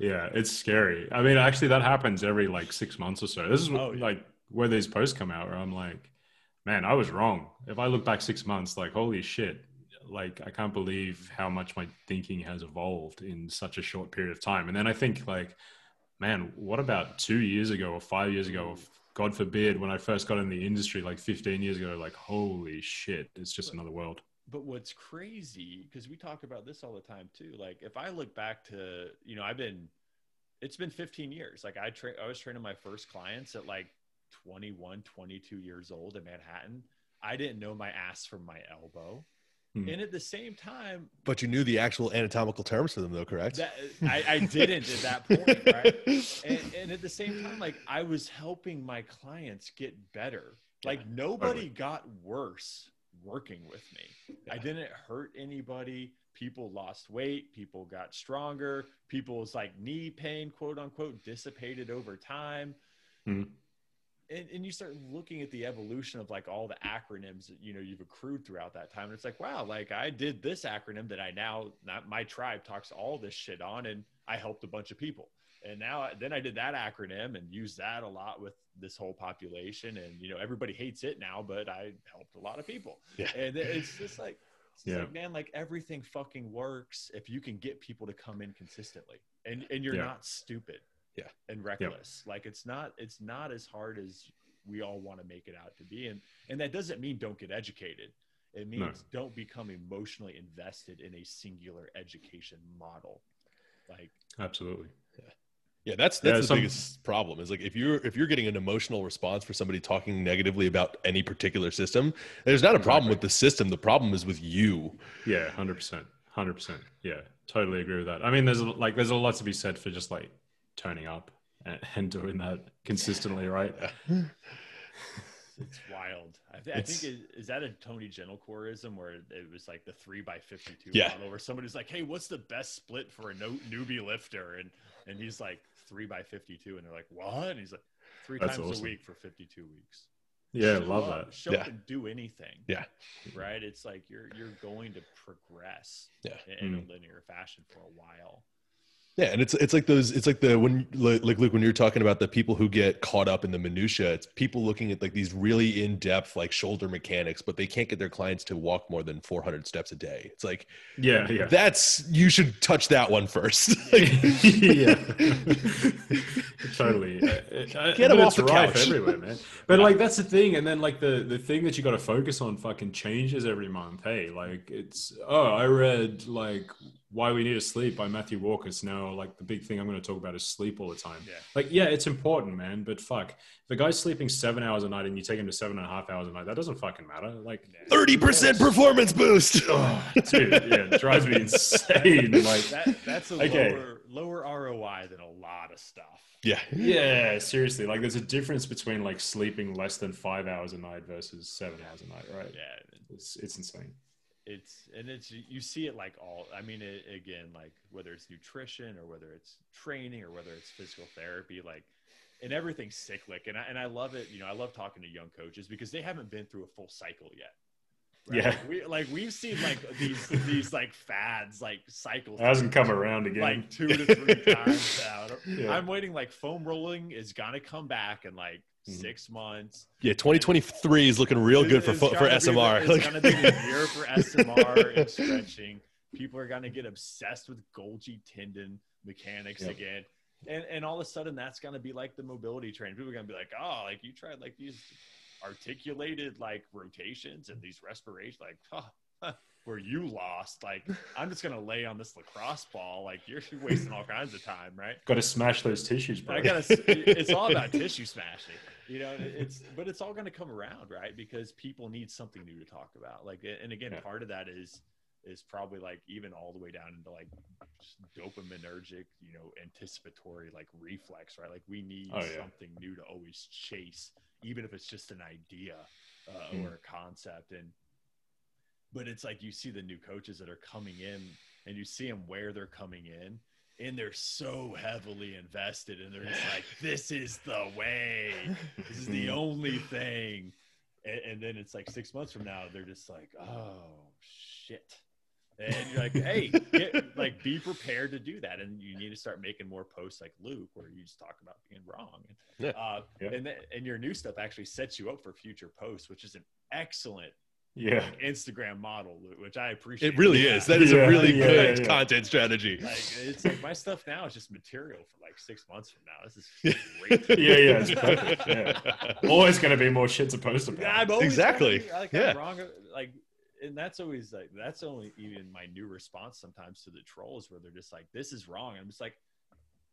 yeah, it's scary. I mean, actually, that happens every like six months or so. This is Oh, yeah. like where these posts come out, where I'm like, man, I was wrong. If I look back six months, like, holy shit, like, I can't believe how much my thinking has evolved in such a short period of time. And then I think, like, man, what about two years ago or five years ago? Or God forbid, when I first got in the industry, like 15 years ago, like, holy shit, it's just another world. But what's crazy, because we talk about this all the time too. Like if I look back to, you know, I've been, it's been 15 years. Like I tra- I was training my first clients at like 21, 22 years old in Manhattan. I didn't know my ass from my elbow. Hmm. And at the same time, but you knew the actual anatomical terms for them though correct that I, I didn't at that point, right? And, and at the same time, like I was helping my clients get better. Like nobody got worse working with me. I didn't hurt anybody. People lost weight. People got stronger. People's like knee pain, quote unquote, dissipated over time. Mhm. And, and you start looking at the evolution of like all the acronyms that you know you've accrued throughout that time. And it's like, wow, like I did this acronym that I now not my tribe talks all this shit on, and I helped a bunch of people. And now then I did that acronym and used that a lot with this whole population. And you know everybody hates it now, but I helped a lot of people. Yeah. And it's just like, it's Yeah. like man, like everything fucking works if you can get people to come in consistently, and and you're Yeah. not stupid. Yeah. And reckless. Like it's not it's not as hard as we all want to make it out to be. And and that doesn't mean don't get educated. It means No. don't become emotionally invested in a singular education model. Like Absolutely. Yeah, that's Yeah, that's the some- biggest problem. Is like if you're if you're getting an emotional response for somebody talking negatively about any particular system, there's not a problem Exactly. with the system. The problem is with you. Yeah, hundred percent, hundred percent. Yeah, totally agree with that. I mean, there's like there's a lot to be said for just like turning up and, and doing that consistently, right? it's wild. I, th- I think is, is that a Tony Gentilcoreism where it was like the three by fifty two Yeah. model where somebody's like, Hey, what's the best split for a no, newbie lifter? And and he's like three by fifty two and they're like, What? And he's like, three That's times awesome. a week for fifty two weeks. Yeah, Show love up, that. Show Yeah. up and do anything. Yeah. Right. It's like you're you're going to progress Yeah. in, in Mm. a linear fashion for a while. Yeah, and it's it's like those it's like the when like like, Luke when you're talking about the people who get caught up in the minutia, it's people looking at like these really in depth like shoulder mechanics, but they can't get their clients to walk more than 400 steps a day. It's like Yeah, yeah, that's you should touch that one first. yeah. totally. Uh, uh, uh, get Get him off the couch. everywhere, man. But like that's the thing, and then like the the thing that you got to focus on fucking changes every month. Hey, like it's oh, I read like Why We Need to Sleep by Matthew Walker. So now like the big thing I'm going to talk about is sleep all the time. Yeah. Like yeah, it's important, man. But fuck, if a guy's sleeping seven hours a night and you take him to seven and a half hours a night, that doesn't fucking matter. Like. 30% performance boost. Oh, dude, yeah, it drives me insane. Like, That that's a Okay. lower lower ROI than a lot of stuff. yeah. Yeah, seriously. Like, there's a difference between like sleeping less than five hours a night versus seven hours a night, right? Yeah, It's it's insane. It's and it's you see it like all i mean it, again like whether it's nutrition or whether it's training or whether it's physical therapy like and everything's cyclic and I, and I love it you know i love talking to young coaches because they haven't been through a full cycle yet Yeah. Like, we like we've seen like these these like fads like cycle It hasn't come around again. like two to three times out Yeah. i'm waiting like foam rolling is gonna come back and like. Mm-hmm. six months Yeah, 2023 is looking real good for for gonna be SMR. it's to be the year for SMR and stretching. People are going to get obsessed with Golgi tendon mechanics Yep. again. And, and all of a sudden, that's going to be like the mobility training. People are going to be like, oh, like you tried like these articulated like rotations and these respirations, like, huh, huh, where you lost. Like, I'm just going to lay on this lacrosse ball. Like, you're wasting all kinds of time, right? Got to smash those tissues, bro. I gotta. It's all about tissue smashing. you know it's but it's all going to come around right because people need something new to talk about like and again Yeah. part of that is is probably like even all the way down into like dopaminergic you know anticipatory like reflex right like we need Oh, yeah. something new to always chase even if it's just an idea uh, Mm. or a concept and but it's like you see the new coaches that are coming in and you see them where they're coming in and they're so heavily invested and they're just like this is the way. This is the only thing. And, and then it's like six months from now they're just like oh shit. And you're like hey get, like be prepared to do that. And you need to start making more posts like luke where you just talk about being wrong. Yeah. uh, Yeah. and th- and your new stuff actually sets you up for future posts which is an excellent Yeah. like, instagram model which i appreciate It really Yeah. is. That is Yeah, a really yeah, good yeah. content strategy. like it's like my stuff now is just material for like six months from now. This is great. Yeah, yeah, it's perfect. Yeah. Always going to be more shit to post about. Yeah, I'm always Exactly. be, like Yeah. I'm wrong. Like, and that's always like that's only even my new response sometimes to the trolls where they're just like, "This is wrong." I'm just like,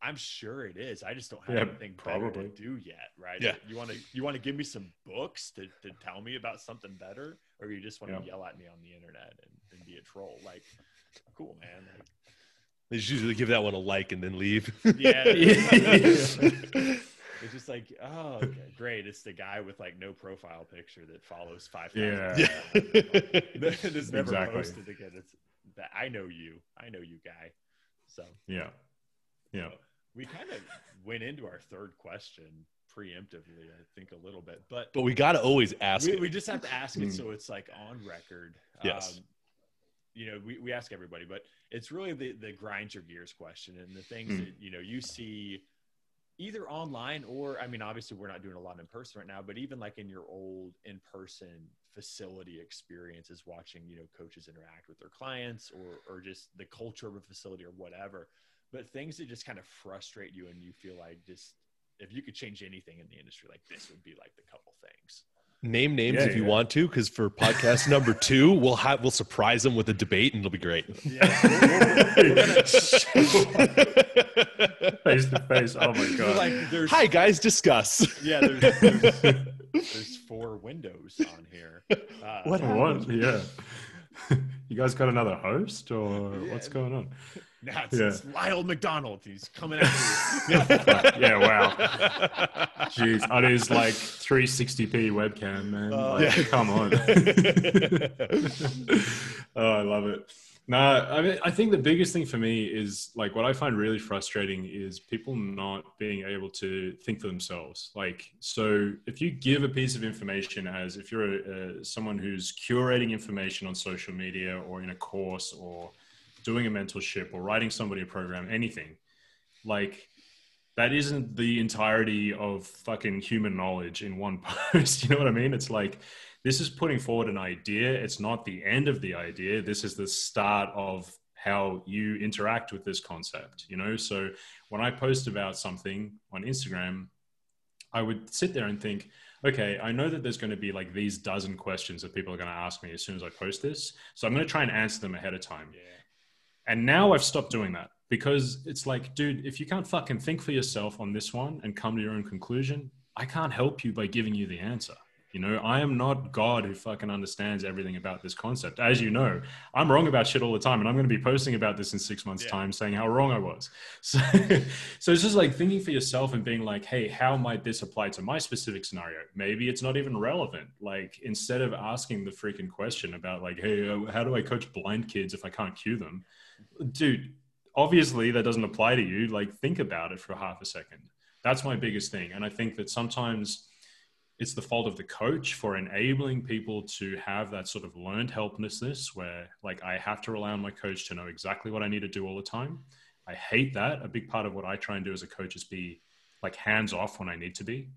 I'm sure it is. I just don't have Yeah, anything better probably. to do yet, right? Yeah. You want to you want to give me some books to, to tell me about something better, or you just want to Yeah. yell at me on the internet and, and be a troll? Like, cool, man. Like, They just usually give that one a like and then leave. yeah. It's just like, oh, okay, great. It's the guy with like no profile picture that follows five. Yeah. Yeah. it's never Exactly. posted again. It's that I know you. I know you, guy. So Yeah. Yeah. we kind of went into our third question preemptively, I think a little bit, but but we got to always ask we, it. we just have to ask it Mm. so it's like on record. Yes. Um, you know, we, we ask everybody, but it's really the, the grind your gears question and the things Mm. that, you know, you see either online or, I mean, obviously we're not doing a lot in person right now, but even like in your old in-person facility experiences, watching, you know, coaches interact with their clients or, or just the culture of a facility or whatever, but things that just kind of frustrate you and you feel like just, if you could change anything in the industry, like this would be like the couple things. Name names Yeah, if you yeah. want to, because for podcast number two, we'll have we'll surprise them with a debate and it'll be great. Face to face. Oh my god. like Hi guys, discuss. yeah there's, there's, there's four windows on here uh, What what? Yeah. You guys got another host or Yeah. what's going on? Now it's, Yeah. it's lyle mcdonald he's coming after you. yeah, wow. Jeez, on his like 360p webcam, man. Oh. like, Yeah. come on. oh, I love it. No, I mean, I think the biggest thing for me is like what I find really frustrating is people not being able to think for themselves. Like, so if you give a piece of information as if you're a, a, someone who's curating information on social media or in a course or doing a mentorship or writing somebody a program, anything, like that isn't the entirety of fucking human knowledge in one post. You know what I mean? It's like this is putting forward an idea. It's not the end of the idea. This is the start of how you interact with this concept, you know? So when I post about something on Instagram, I would sit there and think, okay, I know that there's going to be like these dozen questions that people are going to ask me as soon as I post this. So I'm going to try and answer them ahead of time. yeah And now I've stopped doing that because it's like, dude, if you can't fucking think for yourself on this one and come to your own conclusion, I can't help you by giving you the answer. You know, I am not God who fucking understands everything about this concept. As you know, I'm wrong about shit all the time, and I'm going to be posting about this in six months' Yeah. time, saying how wrong I was. So, so it's just like thinking for yourself and being like, hey, how might this apply to my specific scenario? Maybe it's not even relevant. Like, instead of asking the freaking question about like, hey, how do I coach blind kids if I can't cue them? Dude, obviously that doesn't apply to you. Like, think about it for half a second. That's my biggest thing. And I think that sometimes it's the fault of the coach for enabling people to have that sort of learned helplessness where like I have to rely on my coach to know exactly what I need to do all the time. I hate that. A big part of what I try and do as a coach is be like hands off when I need to be.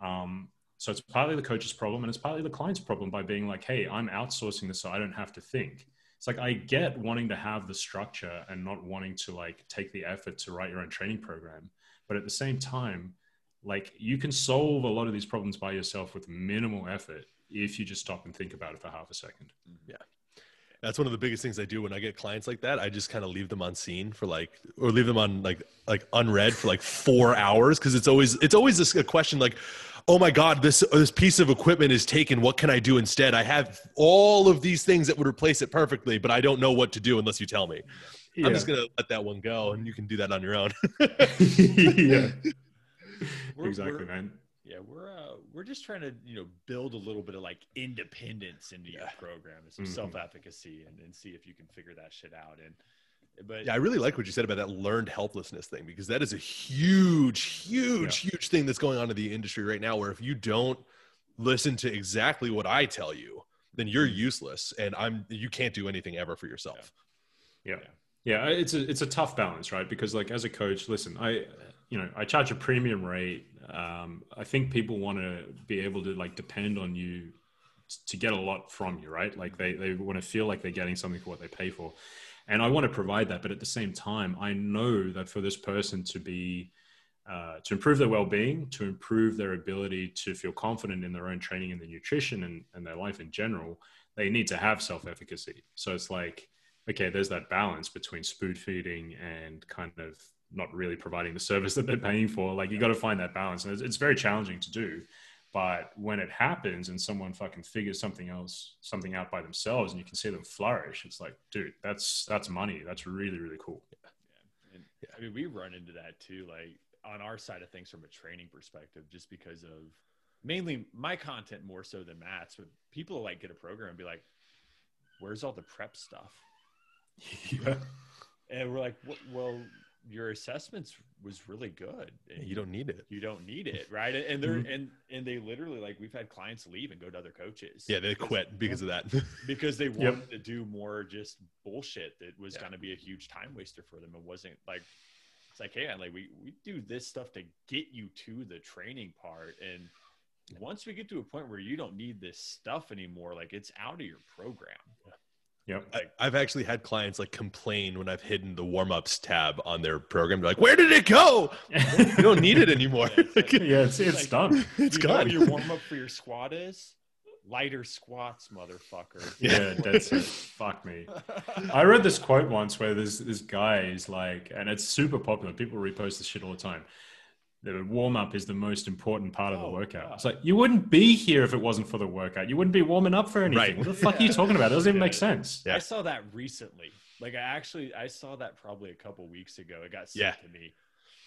Um, so it's partly the coach's problem and it's partly the client's problem by being like, hey, I'm outsourcing this so I don't have to think. It's like I get wanting to have the structure and not wanting to like take the effort to write your own training program. But at the same time, like you can solve a lot of these problems by yourself with minimal effort if you just stop and think about it for half a second. Yeah. That's one of the biggest things I do when I get clients like that. I just kind of leave them on seen for like, or leave them on like, like unread for like four hours. Cause it's always, it's always a question like, oh my god, this this piece of equipment is taken. What can I do instead? I have all of these things that would replace it perfectly, but I don't know what to do unless you tell me. I'm just gonna let that one go, and you can do that on your own. yeah. We're- exactly, we're- man. Yeah, we're uh, we're just trying to you know build a little bit of like independence into your program and some Mhm. self efficacy and, and see if you can figure that shit out. And but Yeah, I really like what you said about that learned helplessness thing because that is a huge, huge, huge thing that's going on in the industry right now. Where if you don't listen to exactly what I tell you, then you're useless, and I'm you can't do anything ever for yourself. Yeah. Yeah, it's a it's a tough balance, right? Because like as a coach, listen, I you know I charge a premium rate. Um, I think people want to be able to like depend on you to get a lot from you, right? Like they they want to feel like they're getting something for what they pay for, and I want to provide that. But at the same time, I know that for this person to be uh, to improve their well-being, to improve their ability to feel confident in their own training and their nutrition and, and their life in general, they need to have self-efficacy. So it's like okay, there's that balance between spoon feeding and kind of not really providing the service that they're paying for. Like you got to find that balance, and it's, it's very challenging to do. But when it happens and someone fucking figures something else, something out by themselves, and you can see them flourish, it's like, dude, that's that's money. That's really really cool. And, I mean, we run into that too, like on our side of things from a training perspective, just because of mainly my content more so than Matt's. But people like get a program and be like, "Where's all the prep stuff?" yeah. And we're like, "Well, your assessments was really good. and You don't need it. you don't need it, right?" And they're mm-hmm. and and they literally like we've had clients leave and go to other coaches. Yeah, they because- quit because of that. because they wanted to do more just bullshit that was Yeah. going to be a huge time waster for them. It wasn't like it's like, hey, like we we do this stuff to get you to the training part, and once we get to a point where you don't need this stuff anymore, like it's out of your program. Yep. I, I've actually had clients like complain when I've hidden the warm ups tab on their program. They're like, "Where did it go? You don't need it anymore. yeah, it's it's Like- done. it's you gone." what your warm up for your squat is lighter squats, motherfucker. Yeah, that's it. Fuck me. I read this quote once where this this guy is like, and it's super popular. People repost this shit all the time. The warm up is the most important part of the Oh, workout. God. It's like you wouldn't be here if it wasn't for the workout. You wouldn't be warming up for anything. Right. What the fuck are you talking about? It doesn't even make sense. Yeah. I saw that recently. Like I actually I saw that probably a couple weeks ago. It got sent Yeah. to me.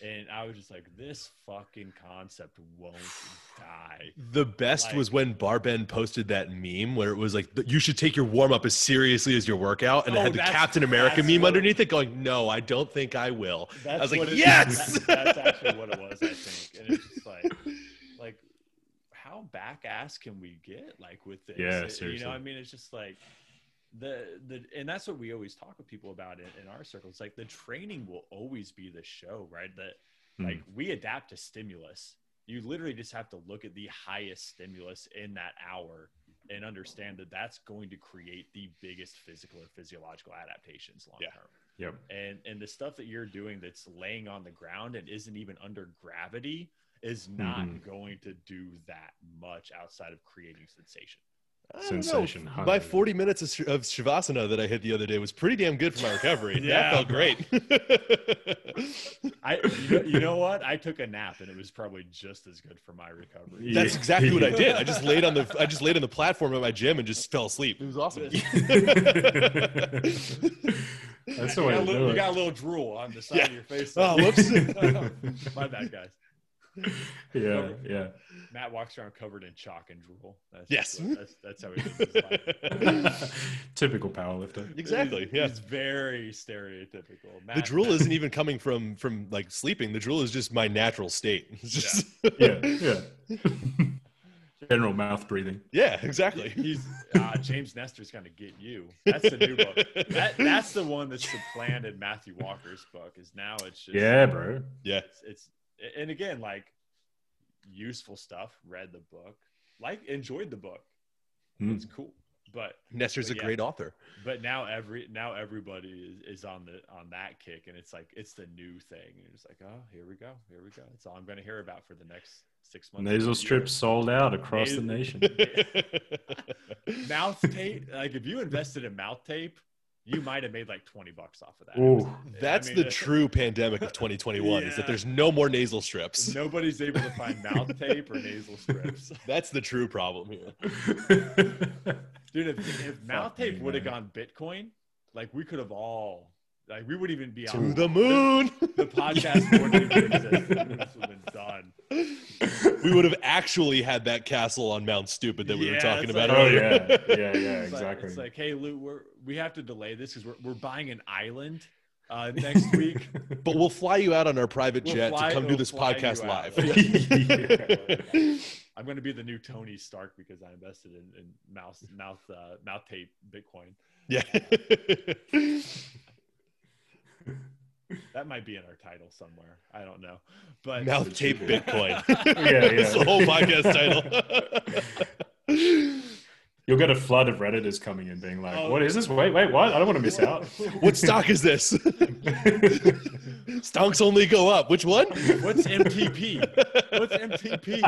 And I was just like, this fucking concept won't die. The best Like- was when Barben posted that meme where it was like, you should take your warm up as seriously as your workout. And it Oh, had the Captain America meme what it- underneath it going, no, I don't think I will. That's I was like, what yes! that- that's actually what it was, I think. And it's just like, like, how back ass can we get like with this? Yeah, It- You seriously. know, I mean, it's just like the the and that's what we always talk with people about in, in our circles. Like the training will always be the show, right? That Hmm. like we adapt to stimulus. You literally just have to look at the highest stimulus in that hour and understand that that's going to create the biggest physical or physiological adaptations long Yeah. term Yep. and and the stuff that you're doing that's laying on the ground and isn't even under gravity is not Mhm. going to do that much outside of creating sensation. I don't know. Sensation, My 40 minutes of, sh- of Shavasana that I hit the other day was pretty damn good for my recovery. Yeah, that felt great. I you know, you know what? I took a nap and it was probably just as good for my recovery. That's exactly what I did. I just laid on the I just laid on the platform at my gym and just fell asleep. It was awesome. That's the you, way got to a little, you got a little drool on the side Yeah. of your face. Oh, whoops. My bad, guys. yeah, yeah. Matt walks around covered in chalk and drool. That's Yes. what- that's, that's how he lives his life. Typical powerlifter. exactly. Yeah. It's very stereotypical. The Matt- drool isn't even coming from from like sleeping. The drool is just my natural state. It's just Yeah, yeah. General mouth breathing. yeah, exactly. He's uh, James Nestor's going to get you. That's the new book. That, that's the one that's supplanted Matthew Walker's book. Is now it's just Yeah, bro. Yeah. It's, it's and again like useful stuff. Read the book, like enjoyed the book. Mm. It's cool, but Nestor's a Yeah. great author. but now every now everybody is, is on the on that kick, and it's like it's the new thing. And it's like oh here we go, here we go. That's all I'm going to hear about for the next six months. Nasal strips sold out across the nation. mouth tape like if you invested in mouth tape you might have made like 20 bucks off of that. Ooh. That's I mean, uh, the it's- true pandemic of 2021 is that there's no more nasal strips. Nobody's able to find mouth tape or nasal strips. That's the true problem here. Dude, if, if mouth me, tape would have gone Bitcoin, like we could have all, like we would even be To on the moon. the podcast wouldn't even exist. This would have been done. we would have actually had that castle on Mount Stupid that we were talking it's about like- oh earlier. yeah, yeah, yeah, It's like, exactly. it's like, hey, Lou, we're, we have to delay this because we're, we're buying an island uh, next week. But we'll fly you out on our private We'll jet fly- to come do we'll this fly you podcast out. live. I'm going to be the new Tony Stark because I invested in, in mouse mouth uh, mouth tape Bitcoin. yeah. That might be in our title somewhere. I don't know, but Mouth tape Bitcoin. yeah, That's the yeah. whole podcast title. You'll get a flood of redditors coming in, being like, Oh. "What is this? Wait, wait, what? I don't want to miss out." what stock is this? Stocks only go up. Which one? What's MTP? What's MTP?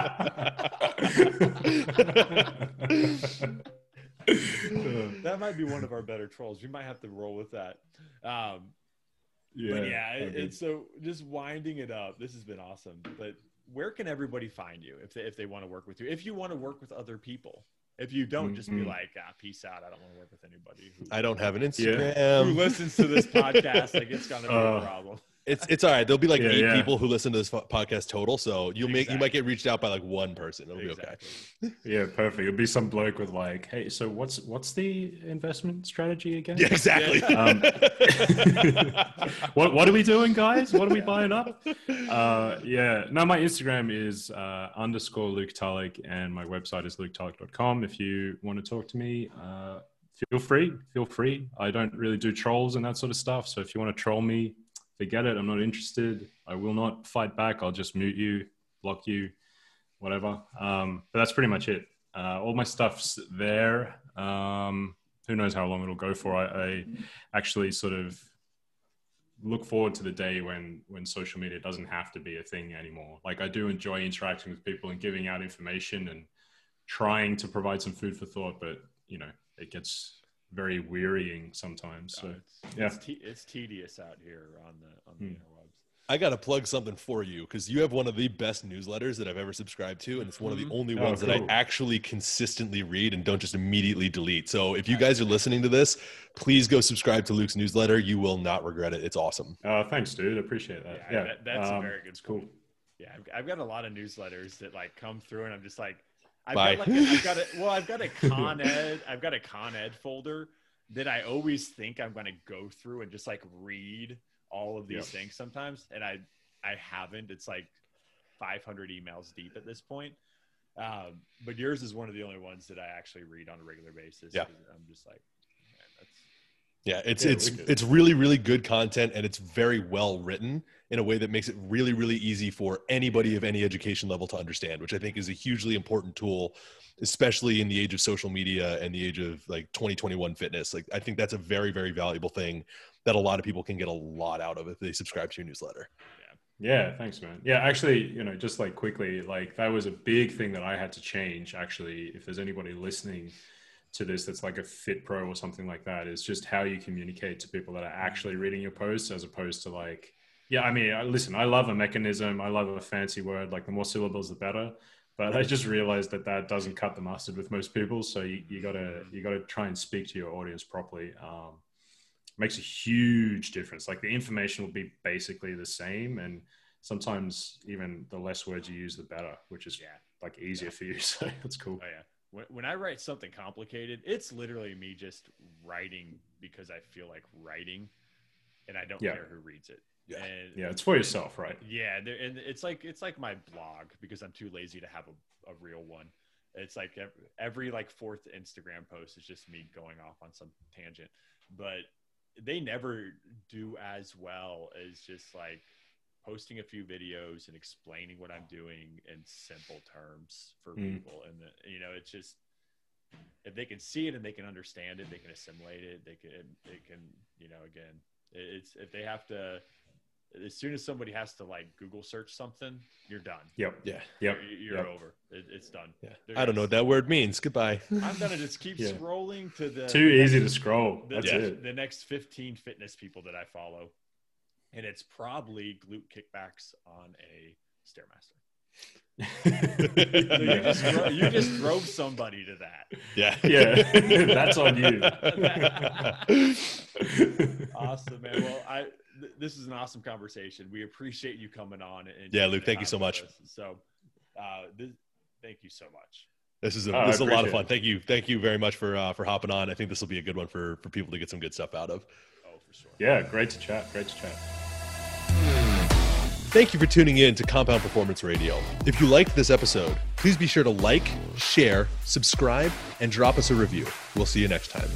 that might be one of our better trolls. We might have to roll with that. Um, yeah, but yeah, it, okay. it's so just winding it up. This has been awesome. But where can everybody find you if they, if they want to work with you? If you want to work with other people, if you don't, just be Mhm. like, ah, peace out. I don't want to work with anybody who, I don't have an Instagram. who listens to this podcast. Like it's gonna be Uh, a problem. It's it's all right. There'll be like Yeah, eight yeah. people who listen to this podcast total, so you'll make you might get reached out by like one person. It'll be okay. Yeah, perfect. It'll be some bloke with like, "Hey, so what's what's the investment strategy again?" Yeah, exactly. Um, what what are we doing, guys? What are we buying up? Uh, yeah, no, my Instagram is uh, underscore Luke Tulloch, and my website is luketulloch.com. If you want to talk to me, uh, feel free. Feel free. I don't really do trolls and that sort of stuff. So if you want to troll me, forget it. I'm not interested. I will not fight back. I'll just mute you, block you, whatever. Um, but that's pretty much it. Uh, all my stuff's there. Um, who knows how long it'll go for? I, I actually sort of look forward to the day when when social media doesn't have to be a thing anymore. Like I do enjoy interacting with people and giving out information and trying to provide some food for thought, but you know it gets very wearying sometimes. So it's, yeah. it's, te- it's tedious out here on the on the Hmm. interwebs. I got to plug something for you because you have one of the best newsletters that I've ever subscribed to, and it's one of the only Oh, ones that I actually consistently read and don't just immediately delete. So if you guys are listening to this, please go subscribe to Luke's newsletter. You will not regret it. It's awesome. uh, thanks, dude. Appreciate that. Yeah, Yeah, that- that's um, very good It's cool. Yeah, I've, I've got a lot of newsletters that like come through, and I'm just like, I've Bye. got like, a, I've got a, well, I've got a Con Ed, I've got a Con Ed folder that I always think I'm going to go through and just like read all of these Yep. things sometimes, and I, I haven't. It's like 500 emails deep at this point. Um, but yours is one of the only ones that I actually read on a regular basis. Yeah. I'm just like, Yeah, it's Yeah, it's it's really really good content and it's very well written in a way that makes it really really easy for anybody of any education level to understand, which I think is a hugely important tool, especially in the age of social media and the age of like 2021 fitness. Like I think that's a very very valuable thing that a lot of people can get a lot out of if they subscribe to your newsletter. Yeah, thanks, man. Yeah, actually, you know, just like quickly, like that was a big thing that I had to change. Actually, if there's anybody listening to this that's like a fit pro or something like that, is just how you communicate to people that are actually reading your posts as opposed to like, yeah, I mean, I- listen, I love a mechanism, I love a fancy word, like the more syllables, the better. But I just realized that that doesn't cut the mustard with most people. So you, you gotta you gotta try and speak to your audience properly. Um, makes a huge difference. Like the information will be basically the same, and sometimes even the less words you use, the better, which is yeah. like easier for you. So that's cool. Oh yeah. When, when I write something complicated, it's literally me just writing because I feel like writing, and I don't Yeah. care who reads it. Yeah. And Yeah, it's for yourself, right? yeah, and it's like it's like my blog because I'm too lazy to have a, a real one. It's like every, every like fourth Instagram post is just me going off on some tangent, but they never do as well as just like posting a few videos and explaining what I'm doing in simple terms for Mm. people. And the, you know, it's just if they can see it and they can understand it, they can assimilate it. They can, they can, you know, again, it's if they have to, as soon as somebody has to like Google search something, you're done. Yep. Yeah. Yep. You're, you're Yep. over. It, it's done. Yeah. There I don't it know what that word means. Goodbye. I'm gonna just keep Yeah. scrolling to the Too the easy to scroll. The, That's next- it. the next 15 fitness people that I follow, and it's probably glute kickbacks on a stairmaster. So you just dro- you just drove somebody to that. Yeah. Yeah. That's on you. Awesome, man. Well, I th- this is an awesome conversation. We appreciate you coming on. And Yeah, Luke, thank you so much. us. So, uh, this, thank you so much. This is a, Oh, this is a lot of fun. it. Thank you. Thank you very much for uh, for hopping on. I think this will be a good one for for people to get some good stuff out of. For sure. yeah. Great to chat. Great to chat. Thank you for tuning in to Compound Performance Radio. If you liked this episode, please be sure to like, share, subscribe, and drop us a review. We'll see you next time.